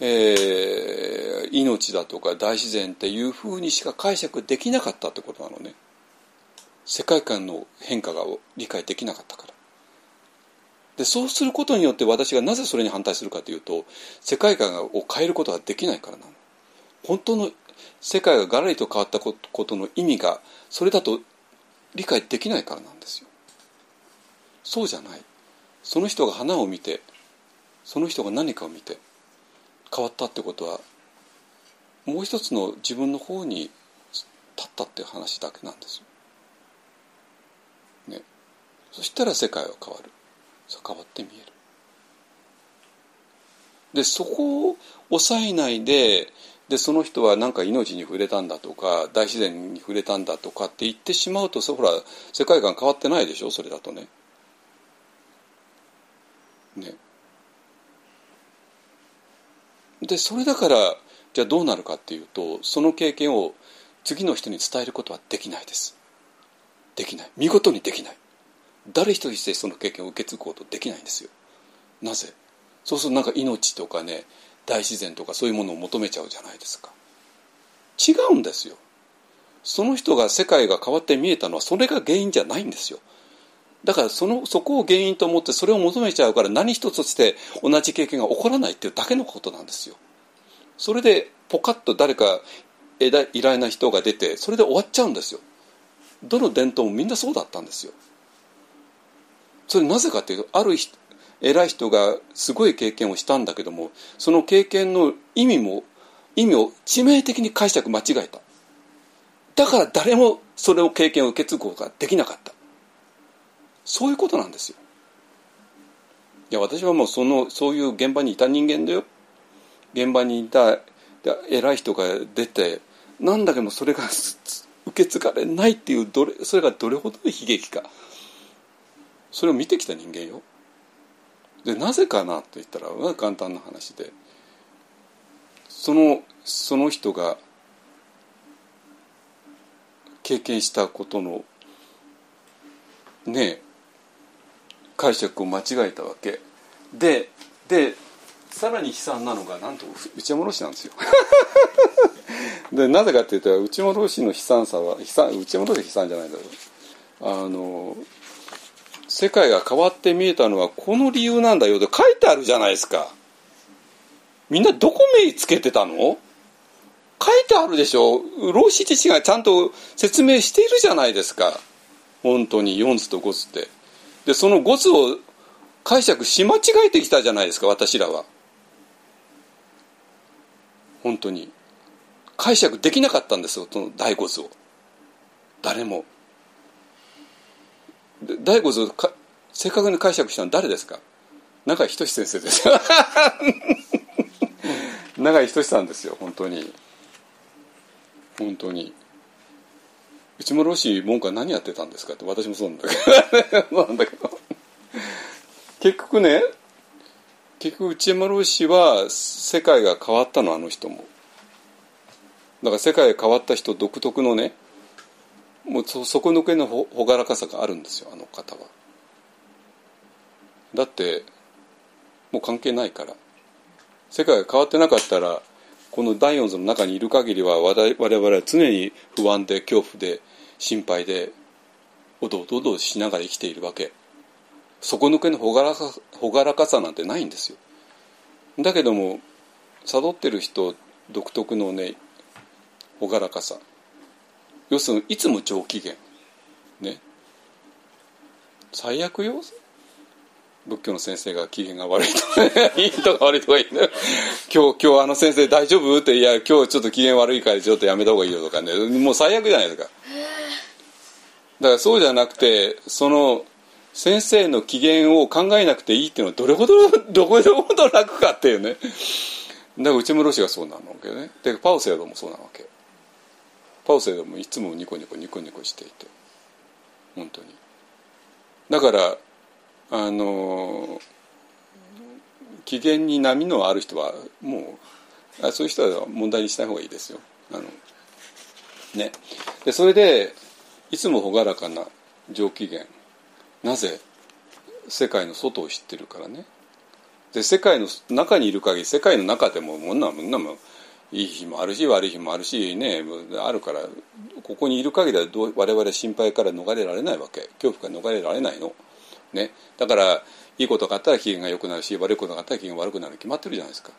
えー、命だとか大自然っていうふうにしか解釈できなかったってことなのね。世界観の変化が理解できなかったから。でそうすることによって私がなぜそれに反対するかというと世界観を変えることができないからなの。本当の世界がガラリと変わったことの意味がそれだと理解できないからなんですよ。そうじゃない。その人が花を見てその人が何かを見て変わったってことはもう一つの自分の方に立ったっていう話だけなんですよ。ね、そしたら世界は変わる。変わって見える。でそこを抑えないででその人は何か命に触れたんだとか大自然に触れたんだとかって言ってしまうとほら世界観変わってないでしょ？それだとね。ね。でそれだからじゃあどうなるかっていうとその経験を次の人に伝えることはできないです。できない見事にできない誰一人してその経験を受け継ぐことできないんですよ。なぜ？そうするとなんか命とかね大自然とかそういうものを求めちゃうじゃないですか。違うんですよ。その人が世界が変わって見えたのはそれが原因じゃないんですよ。だからそのそこを原因と思ってそれを求めちゃうから何一つして同じ経験が起こらないっていうだけのことなんですよ。それでポカッと誰か偉大な人が出てそれで終わっちゃうんですよ。どの伝統もみんなそうだったんですよ。それなぜかっていうとある偉い人がすごい経験をしたんだけどもその経験の意味も意味を致命的に解釈間違えた。だから誰もそれを経験を受け継ぐことができなかった。そういうことなんですよ。いや私はもうそのそういう現場にいた人間だよ。現場にいた偉い人が出てなんだけどそれが受け継がれないっていうどれそれがどれほどの悲劇か。それを見てきた人間よ。でなぜかなと言ったら簡単な話で。そのその人が経験したことのね解釈を間違えたわけ。ででさらに悲惨なのがなんと内山老師なんですよ。でなぜかっていうと内山老師の悲惨さは悲惨内山老師悲惨じゃないだけどあの世界が変わって見えたのはこの理由なんだよって書いてあるじゃないですか。みんなどこ目つけてたの？書いてあるでしょ。老子自身がちゃんと説明しているじゃないですか。本当に4図と5図って。でその5図を解釈し間違えてきたじゃないですか私らは。本当に。解釈できなかったんですよその第5図を。誰も。第五図か正確に解釈したのは誰ですか？永井仁先生です。永井仁さんですよ本当に。本当に。内村氏文句は何やってたんですか？って私もそうなんだけど。なんだけど。結局ね結局内山老師は世界が変わったのあの人も。だから世界が変わった人独特のねもうそ底抜けの朗らかさがあるんですよあの方は。だってもう関係ないから。世界が変わってなかったらこの第四図の中にいる限りは我々は常に不安で恐怖で心配でおどおどおどしながら生きているわけ。底抜けの朗らか朗らかさなんてないんですよ。だけども悟ってる人独特のね朗らかさ。要するにいつも上機嫌ね。最悪よ。仏教の先生が機嫌が悪いとかいいとか悪いとか言う、ね、今日今日あの先生大丈夫っていや今日ちょっと機嫌悪いからちょっとやめた方がいいよとかね。もう最悪じゃないですか。だからそうじゃなくてその先生の機嫌を考えなくていいっていうのはどれほど どれほど楽かっていうね。だから内室氏がそうなのわけね。でパウセードもそうなわけ。パウセードもいつもニコニコニコニコしていて本当に。だからあの機嫌に波のある人はもうあそういう人は問題にしない方がいいですよ。あのね。でそれでいつも朗らかな上機嫌。なぜ世界の外を知ってるからね。で世界の中にいる限り世界の中でももんなもんなもいい日もあるし悪い日もあるしねあるからここにいる限りはどう我々心配から逃れられないわけ。恐怖から逃れられないの、ね、だからいいことがあったら機嫌が良くなるし悪いことがあったら機嫌が悪くなる決まってるじゃないですか。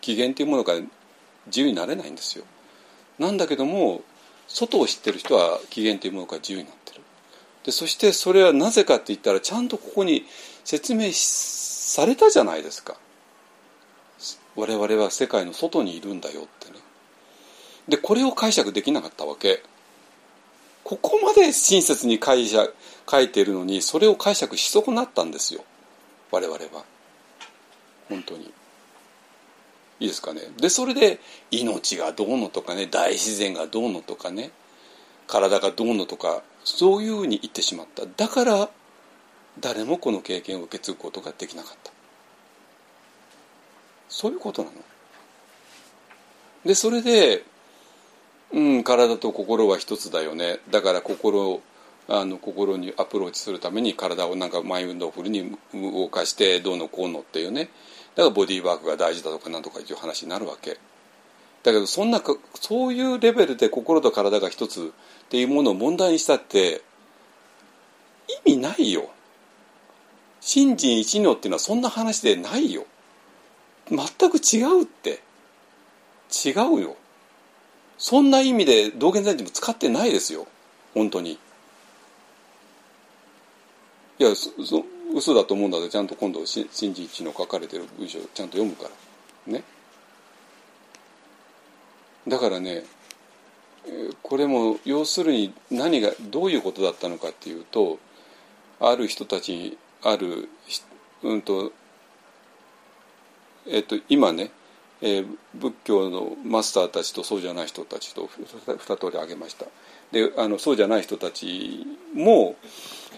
機嫌っていうものが自由になれないんですよ。なんだけども外を知ってる人は機嫌というものが自由になってる。でそしてそれはなぜかって言ったらちゃんとここに説明されたじゃないですか。我々は世界の外にいるんだよってね。でこれを解釈できなかったわけ。ここまで親切に解釈書いてるのにそれを解釈し損なったんですよ。我々は。本当に。いいですかね。でそれで命がどうのとかね大自然がどうのとかね体がどうのとかそういうふうに言ってしまった。だから誰もこの経験を受け継ぐことができなかった。そういうことなの？でそれで、うん、体と心は一つだよね。だから心あの心にアプローチするために体をなんかマインドフルに動かしてどうのこうのっていうね。だからボディーワークが大事だとかなんとかいう話になるわけ。だけどそんなそういうレベルで心と体が一つっていうものを問題にしたって意味ないよ。信心一如っていうのはそんな話でないよ。全く違うって。違うよ。そんな意味で道元禅師も使ってないですよ。本当に。いやそ嘘だと思うんだってちゃんと今度信じ一の書かれてる文章ちゃんと読むから。ね。だからねこれも要するに何がどういうことだったのかっていうとある人たちあるうんとえっと今ね、えー、仏教のマスターたちとそうじゃない人たちと二通り挙げましたであのそうじゃない人たちも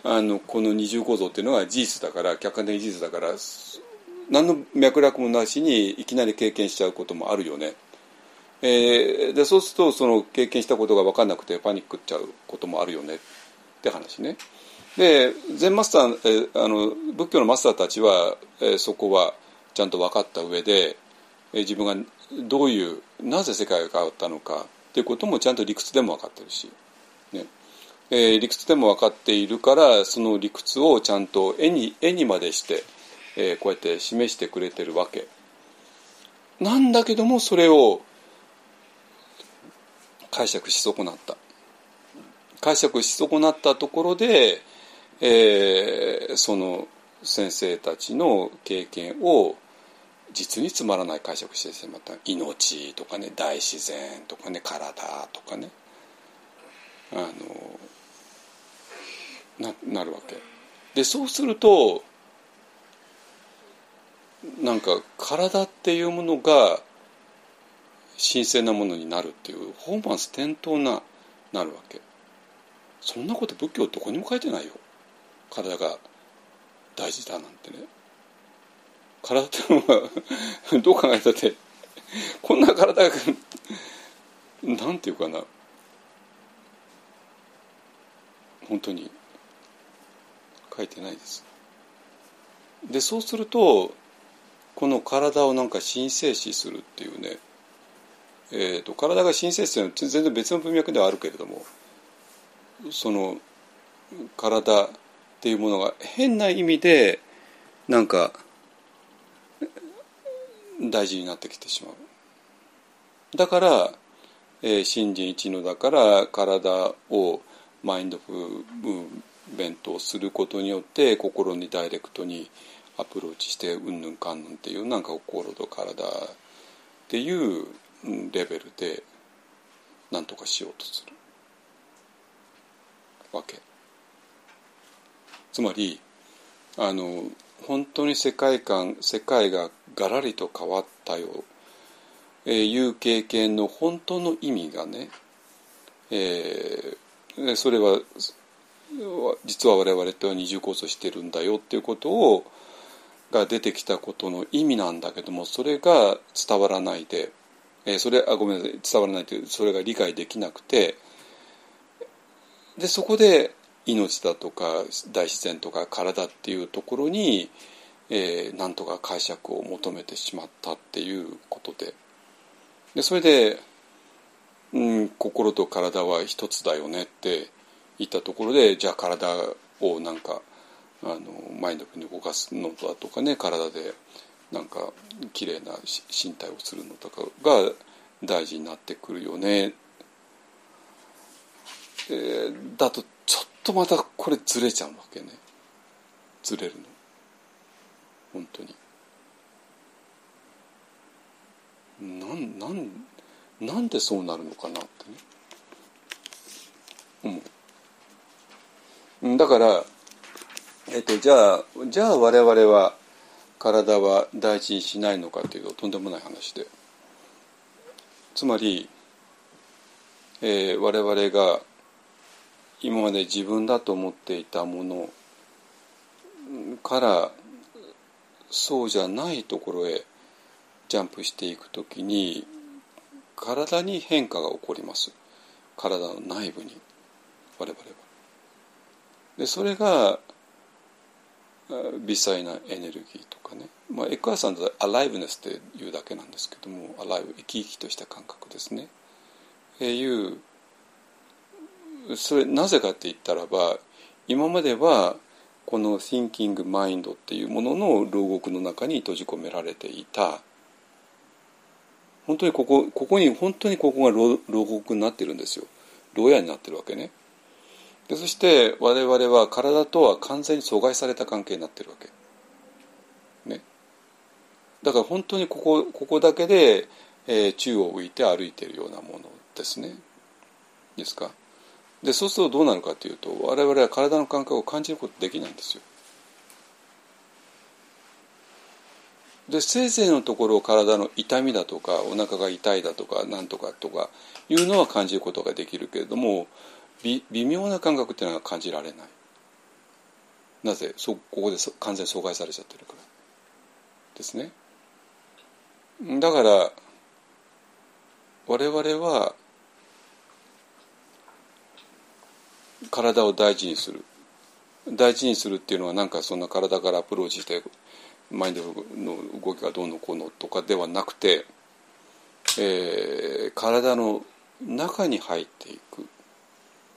あのこの二重構造っていうのは事実だから客観的事実だから何の脈絡もなしにいきなり経験しちゃうこともあるよね。えー、でそうするとその経験したことが分かんなくてパニックっちゃうこともあるよねって話ね。で禅マスター、えー、あの仏教のマスターたちは、えー、そこはちゃんと分かった上で、自分がどういうなぜ世界が変わったのかっていうこともちゃんと理屈でも分かってるし、ね、えー、理屈でも分かっているからその理屈をちゃんと絵に絵にまでして、えー、こうやって示してくれてるわけ。なんだけどもそれを解釈し損なった。解釈し損なったところで、えー、その先生たちの経験を実につまらない解釈してしまった。命とかね大自然とかね体とかね。あのななるわけ。でそうするとなんか体っていうものが神聖なものになるっていう本末転倒ななるわけ。そんなこと仏教どこにも書いてないよ。体が大事だなんてね体ってのは どう考えたってこんな体がなんていうかな本当に書いてないです。でそうするとこの体をなんか神聖視するっていうね、えーと、体が神聖視するのは全然別の文脈ではあるけれどもその体っていうものが変な意味でなんか大事になってきてしまう。だから、えー、信心一のだから体をマインドフル弁当することによって心にダイレクトにアプローチしてうんぬんかんぬんっていうなんか心と体っていうレベルで何とかしようとするわけつまりあの本当に世界観世界がガラリと変わったよ、えー、いう経験の本当の意味がね、えー、それは実は我々とは二重構造してるんだよっていうことをが出てきたことの意味なんだけどもそれが伝わらないで、えー、それあごめんなさい伝わらないというそれが理解できなくてでそこで命だとか大自然とか体っていうところに、えー、なんとか解釈を求めてしまったっていうことででそれで、うん、心と体は一つだよねって言ったところでじゃあ体をなんかあのマインドに動かすのだとかね体でなんか綺麗な身体をするのとかが大事になってくるよね。えー、だととまたこれずれちゃうわけね。ずれるの。本当に。なんなんなんでそうなるのかなってね。思う。だからえっとじゃあじゃあ我々は体は大事にしないのかというととんでもない話で。つまり、えー、我々が今まで自分だと思っていたものからそうじゃないところへジャンプしていくときに体に変化が起こります体の内部に我々は。でそれが微細なエネルギーとかね、まあ、エクアさんとアライブネスっていうだけなんですけどもアライブ生き生きとした感覚ですね。えー、いうそれなぜかって言ったらば今まではこの Thinking Mind っていうものの牢獄の中に閉じ込められていた。本当にここここに本当にここが牢獄になってるんですよ。牢屋になってるわけね。でそして我々は体とは完全に阻害された関係になってるわけ。ね。だから本当にここここだけで、えー、宙を浮いて歩いてるようなものですね。ですか？でそうするとどうなるかというと我々は体の感覚を感じることできないんですよ。でせいぜいのところ体の痛みだとかお腹が痛いだとかなんとかとかいうのは感じることができるけれども微妙な感覚っていうのは感じられない。なぜ？そここで完全に阻害されちゃってるから。ですね。だから我々は体を大事にする。大事にするっていうのはなんかそんな体からアプローチしてマインドの動きがどうのこうのとかではなくて、えー、体の中に入っていく。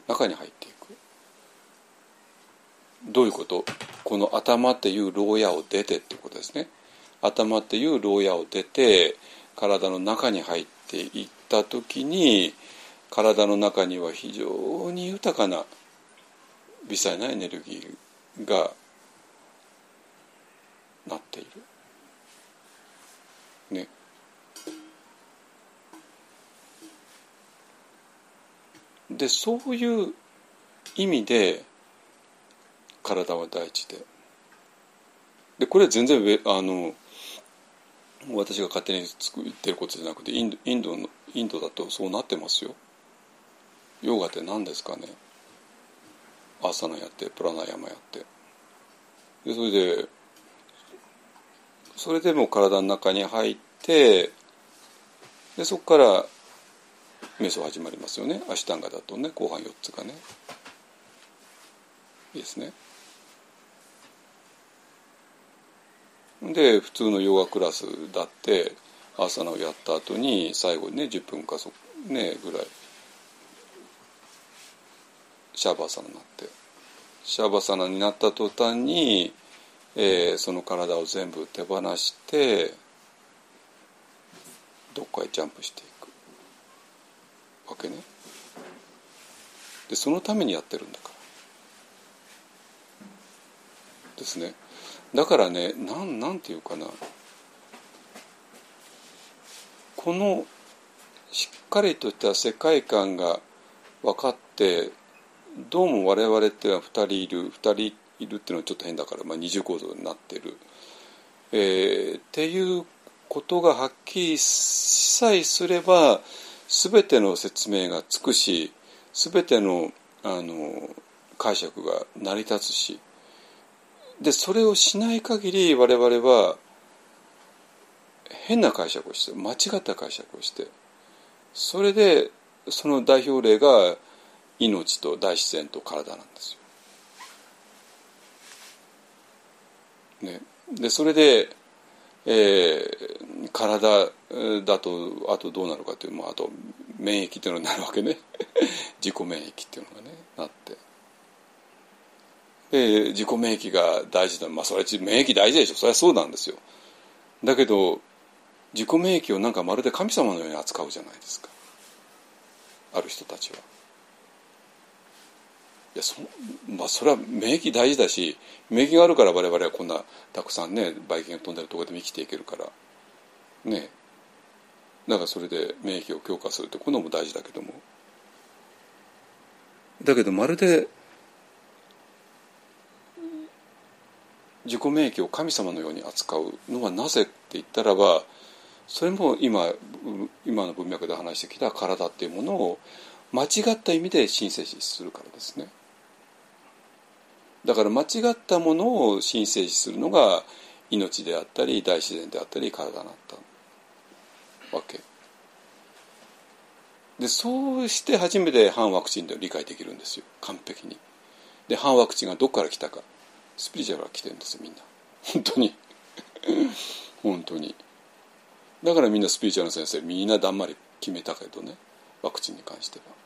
中に入っていく。どういうこと？この頭っていう牢屋を出てってことですね。頭っていう牢屋を出て体の中に入っていった時に体の中には非常に豊かな微細なエネルギーがなっている。ね。でそういう意味で体は大事ででこれは全然あの私が勝手に言ってることじゃなくてインドインドのインドだとそうなってますよ。ヨガって何ですかねアーサナやってプラナヤマやって。でそれでそれでも体の中に入ってでそこから瞑想始まりますよね。アシタンガだとね後半4つがね。いいですね。で普通のヨガクラスだってアーサナをやった後に最後にね10分かそ、ね、ぐらい。シャーバーサナになって。シャバーサナになった途端に、えー、その体を全部手放してどっかへジャンプしていく。わけね。でそのためにやってるんだから。ですね。だからねなんなんていうかな。このしっかりとした世界観が分かってどうも我々っては2人いる2人いるっていうのはちょっと変だから、まあ、二重構造になってる、えー、っていうことがはっきりさえすれば全ての説明がつくし全てのあの解釈が成り立つしでそれをしない限り我々は変な解釈をして間違った解釈をしてそれでその代表例が命と大自然と体なんですよ。ね、でそれで、えー、体だとあとどうなるかという、まあ、あと免疫っていうのになるわけね。自己免疫っていうのがねなって。で自己免疫が大事だ。まあそれは免疫大事でしょ。それはそうなんですよ。だけど自己免疫をなんかまるで神様のように扱うじゃないですか。ある人たちは。いやそまあ、それは免疫大事だし免疫があるから我々はこんなたくさんねばい菌が飛んでるところでも生きていけるから。ね。だからそれで免疫を強化するってこのも大事だけども。だけどまるで自己免疫を神様のように扱うのはなぜって言ったらばそれも今今の文脈で話してきた体っていうものを間違った意味で神聖するからですね。だから間違ったものを神聖視するのが命であったり大自然であったり体だったわけ。でそうして初めて反ワクチンで理解できるんですよ。完璧に。で反ワクチンがどこから来たか。スピリチュアルから来てるんですよみんな。本当に。本当に。だからみんなスピリチュアルの先生みんなだんまり決めたけどね。ワクチンに関しては。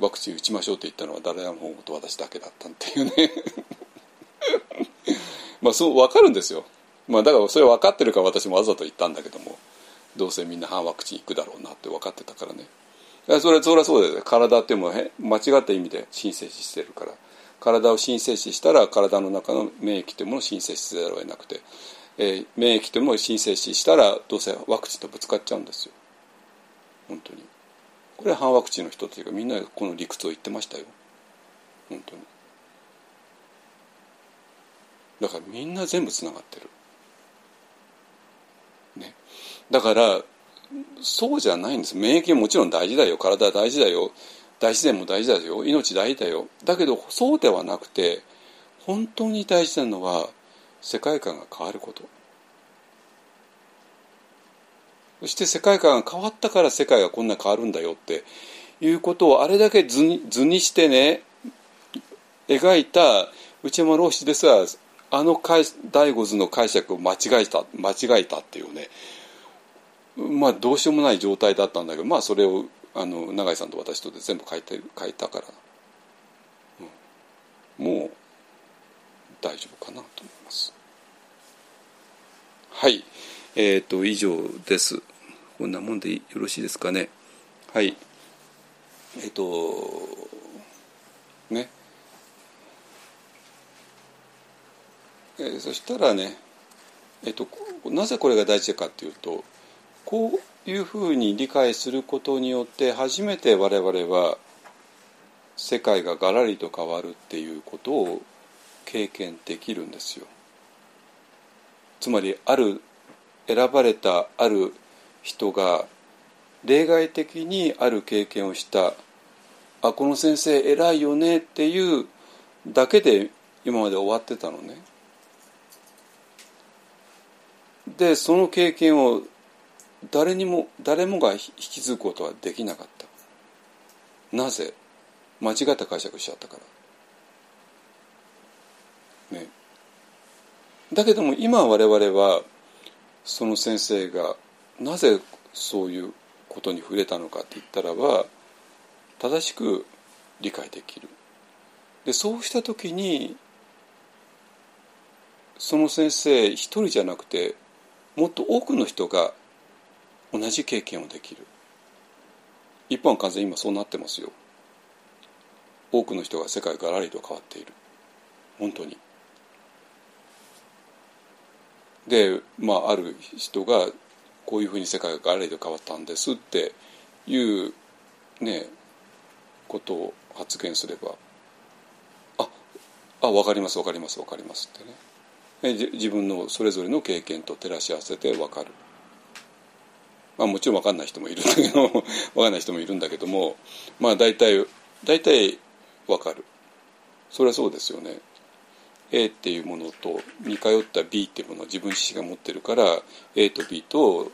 ワクチン打ちましょうって言ったのは誰も本と私だけだったっていうね。まあそう分かるんですよ。まあだからそれ分かってるから私もわざと言ったんだけどもどうせみんな反ワクチン行くだろうなって分かってたからね。それそれはそうです体っても間違った意味で神聖視してるから。体を神聖視したら体の中の免疫というものを神聖視せざるを得なくて。えー、免疫というものを申請ししたらどうせワクチンとぶつかっちゃうんですよ。本当に。これは反ワクチンの人というかみんなこの理屈を言ってましたよ。本当に。だからみんな全部つながってる。ね。だからそうじゃないんです。免疫ももちろん大事だよ。体は大事だよ。大自然も大事だよ。命大事だよ。だけどそうではなくて本当に大事なのは世界観が変わること。そして世界観が変わったから世界がこんな変わるんだよっていうことをあれだけ図に図にしてね描いた内山老子ですらあの醍醐図の解釈を間違えた間違えたっていうね。まあどうしようもない状態だったんだけどまあそれをあの永井さんと私とで全部書いて書いたから、うん、もう大丈夫かなと思います。はい、えっ、ー、と以上です。こんなもんでよろしいですかね。はい。えっ、ー、とね。えー、そしたらね、えっ、となぜこれが大事かっていうと、こういうふうに理解することによって初めて我々は世界がガラリと変わるっていうことを経験できるんですよつまりある選ばれたある人が例外的にある経験をした。あこの先生偉いよねっていうだけで今まで終わってたのね。でその経験を誰にも誰もが引き継ぐことはできなかった。なぜ？間違った解釈しちゃったから。ね、だけども今我々はその先生がなぜそういうことに触れたのかって言ったらば正しく理解できる。でそうした時にその先生一人じゃなくてもっと多くの人が同じ経験をできる。一般完全今そうなってますよ。多くの人が世界がらりと変わっている。本当に。で、まあ、ある人がこういうふうに世界がガレで変わったんですっていうねことを発言すればああ分かります分かります分かりますってね。自分のそれぞれの経験と照らし合わせて分かる。まあ、もちろん分かんない人もいるんだけど 分かんない人もいるんだけどもまあ大体大体分かる。それはそうですよね。A っていうものと似通った B っていうものを自分自身が持ってるから A と B と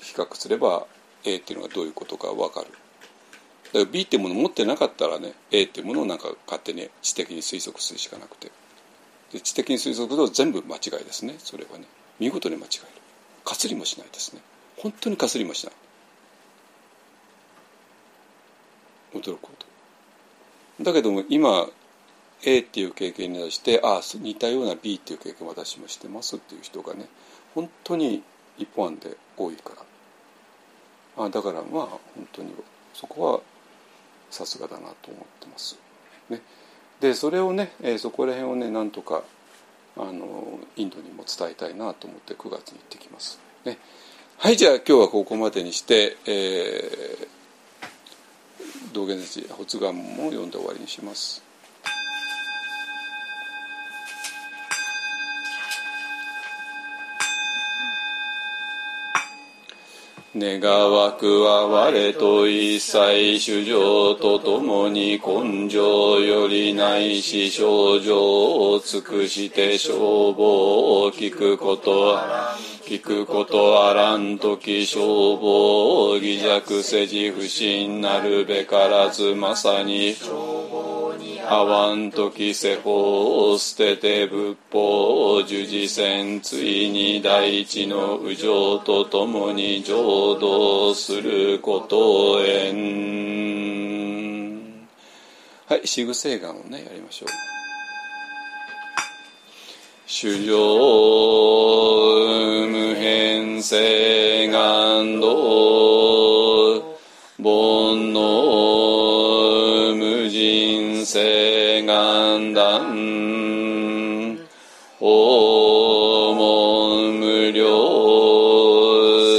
比較すれば A っていうのがどういうことか分かる。だから B っていうものを持ってなかったらね A っていうものをなんか勝手に知的に推測するしかなくて。で知的に推測すると全部間違いですねそれはね。見事に間違える。かすりもしないですね。本当にかすりもしない。驚くこと。だけども今 A っていう経験に対してああ似たような B っていう経験を私もしてますっていう人がね本当に一方案で多いからあだからまあ本当にそこはさすがだなと思ってます。ね、でそれをね、えー、そこら辺をねなんとかあのインドにも伝えたいなと思って9月に行ってきます。ね、はいじゃあ今日はここまでにして、えー、道元寺発願も読んで終わりにします。願わくは我と一切主情とともに根性よりないし症状を尽くして消防を聞くこと。は聞くこと。あらんとき消防を偽弱せじ不信なるべからずまさにあわんとき世法を捨てて仏法を従事せんついに大地の右上とともに浄土することへん。はい四具聖願をねやりましょう。主上無変性願道人性願断訪問無料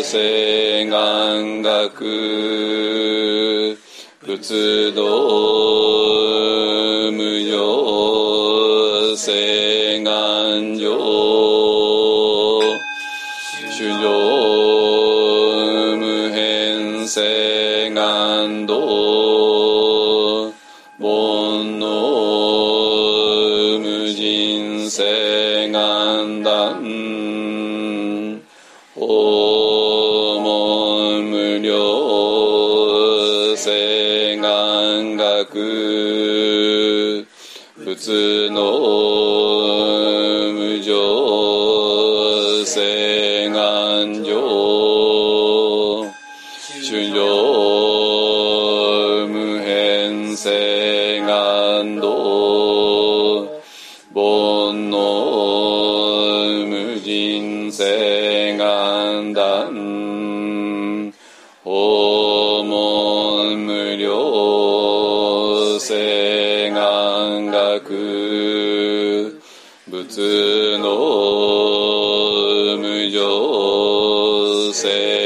性願学仏道無常性願上主上無変性性願学。仏の無常性願上。主上無変性願道。煩悩無人性料性願学仏の無常性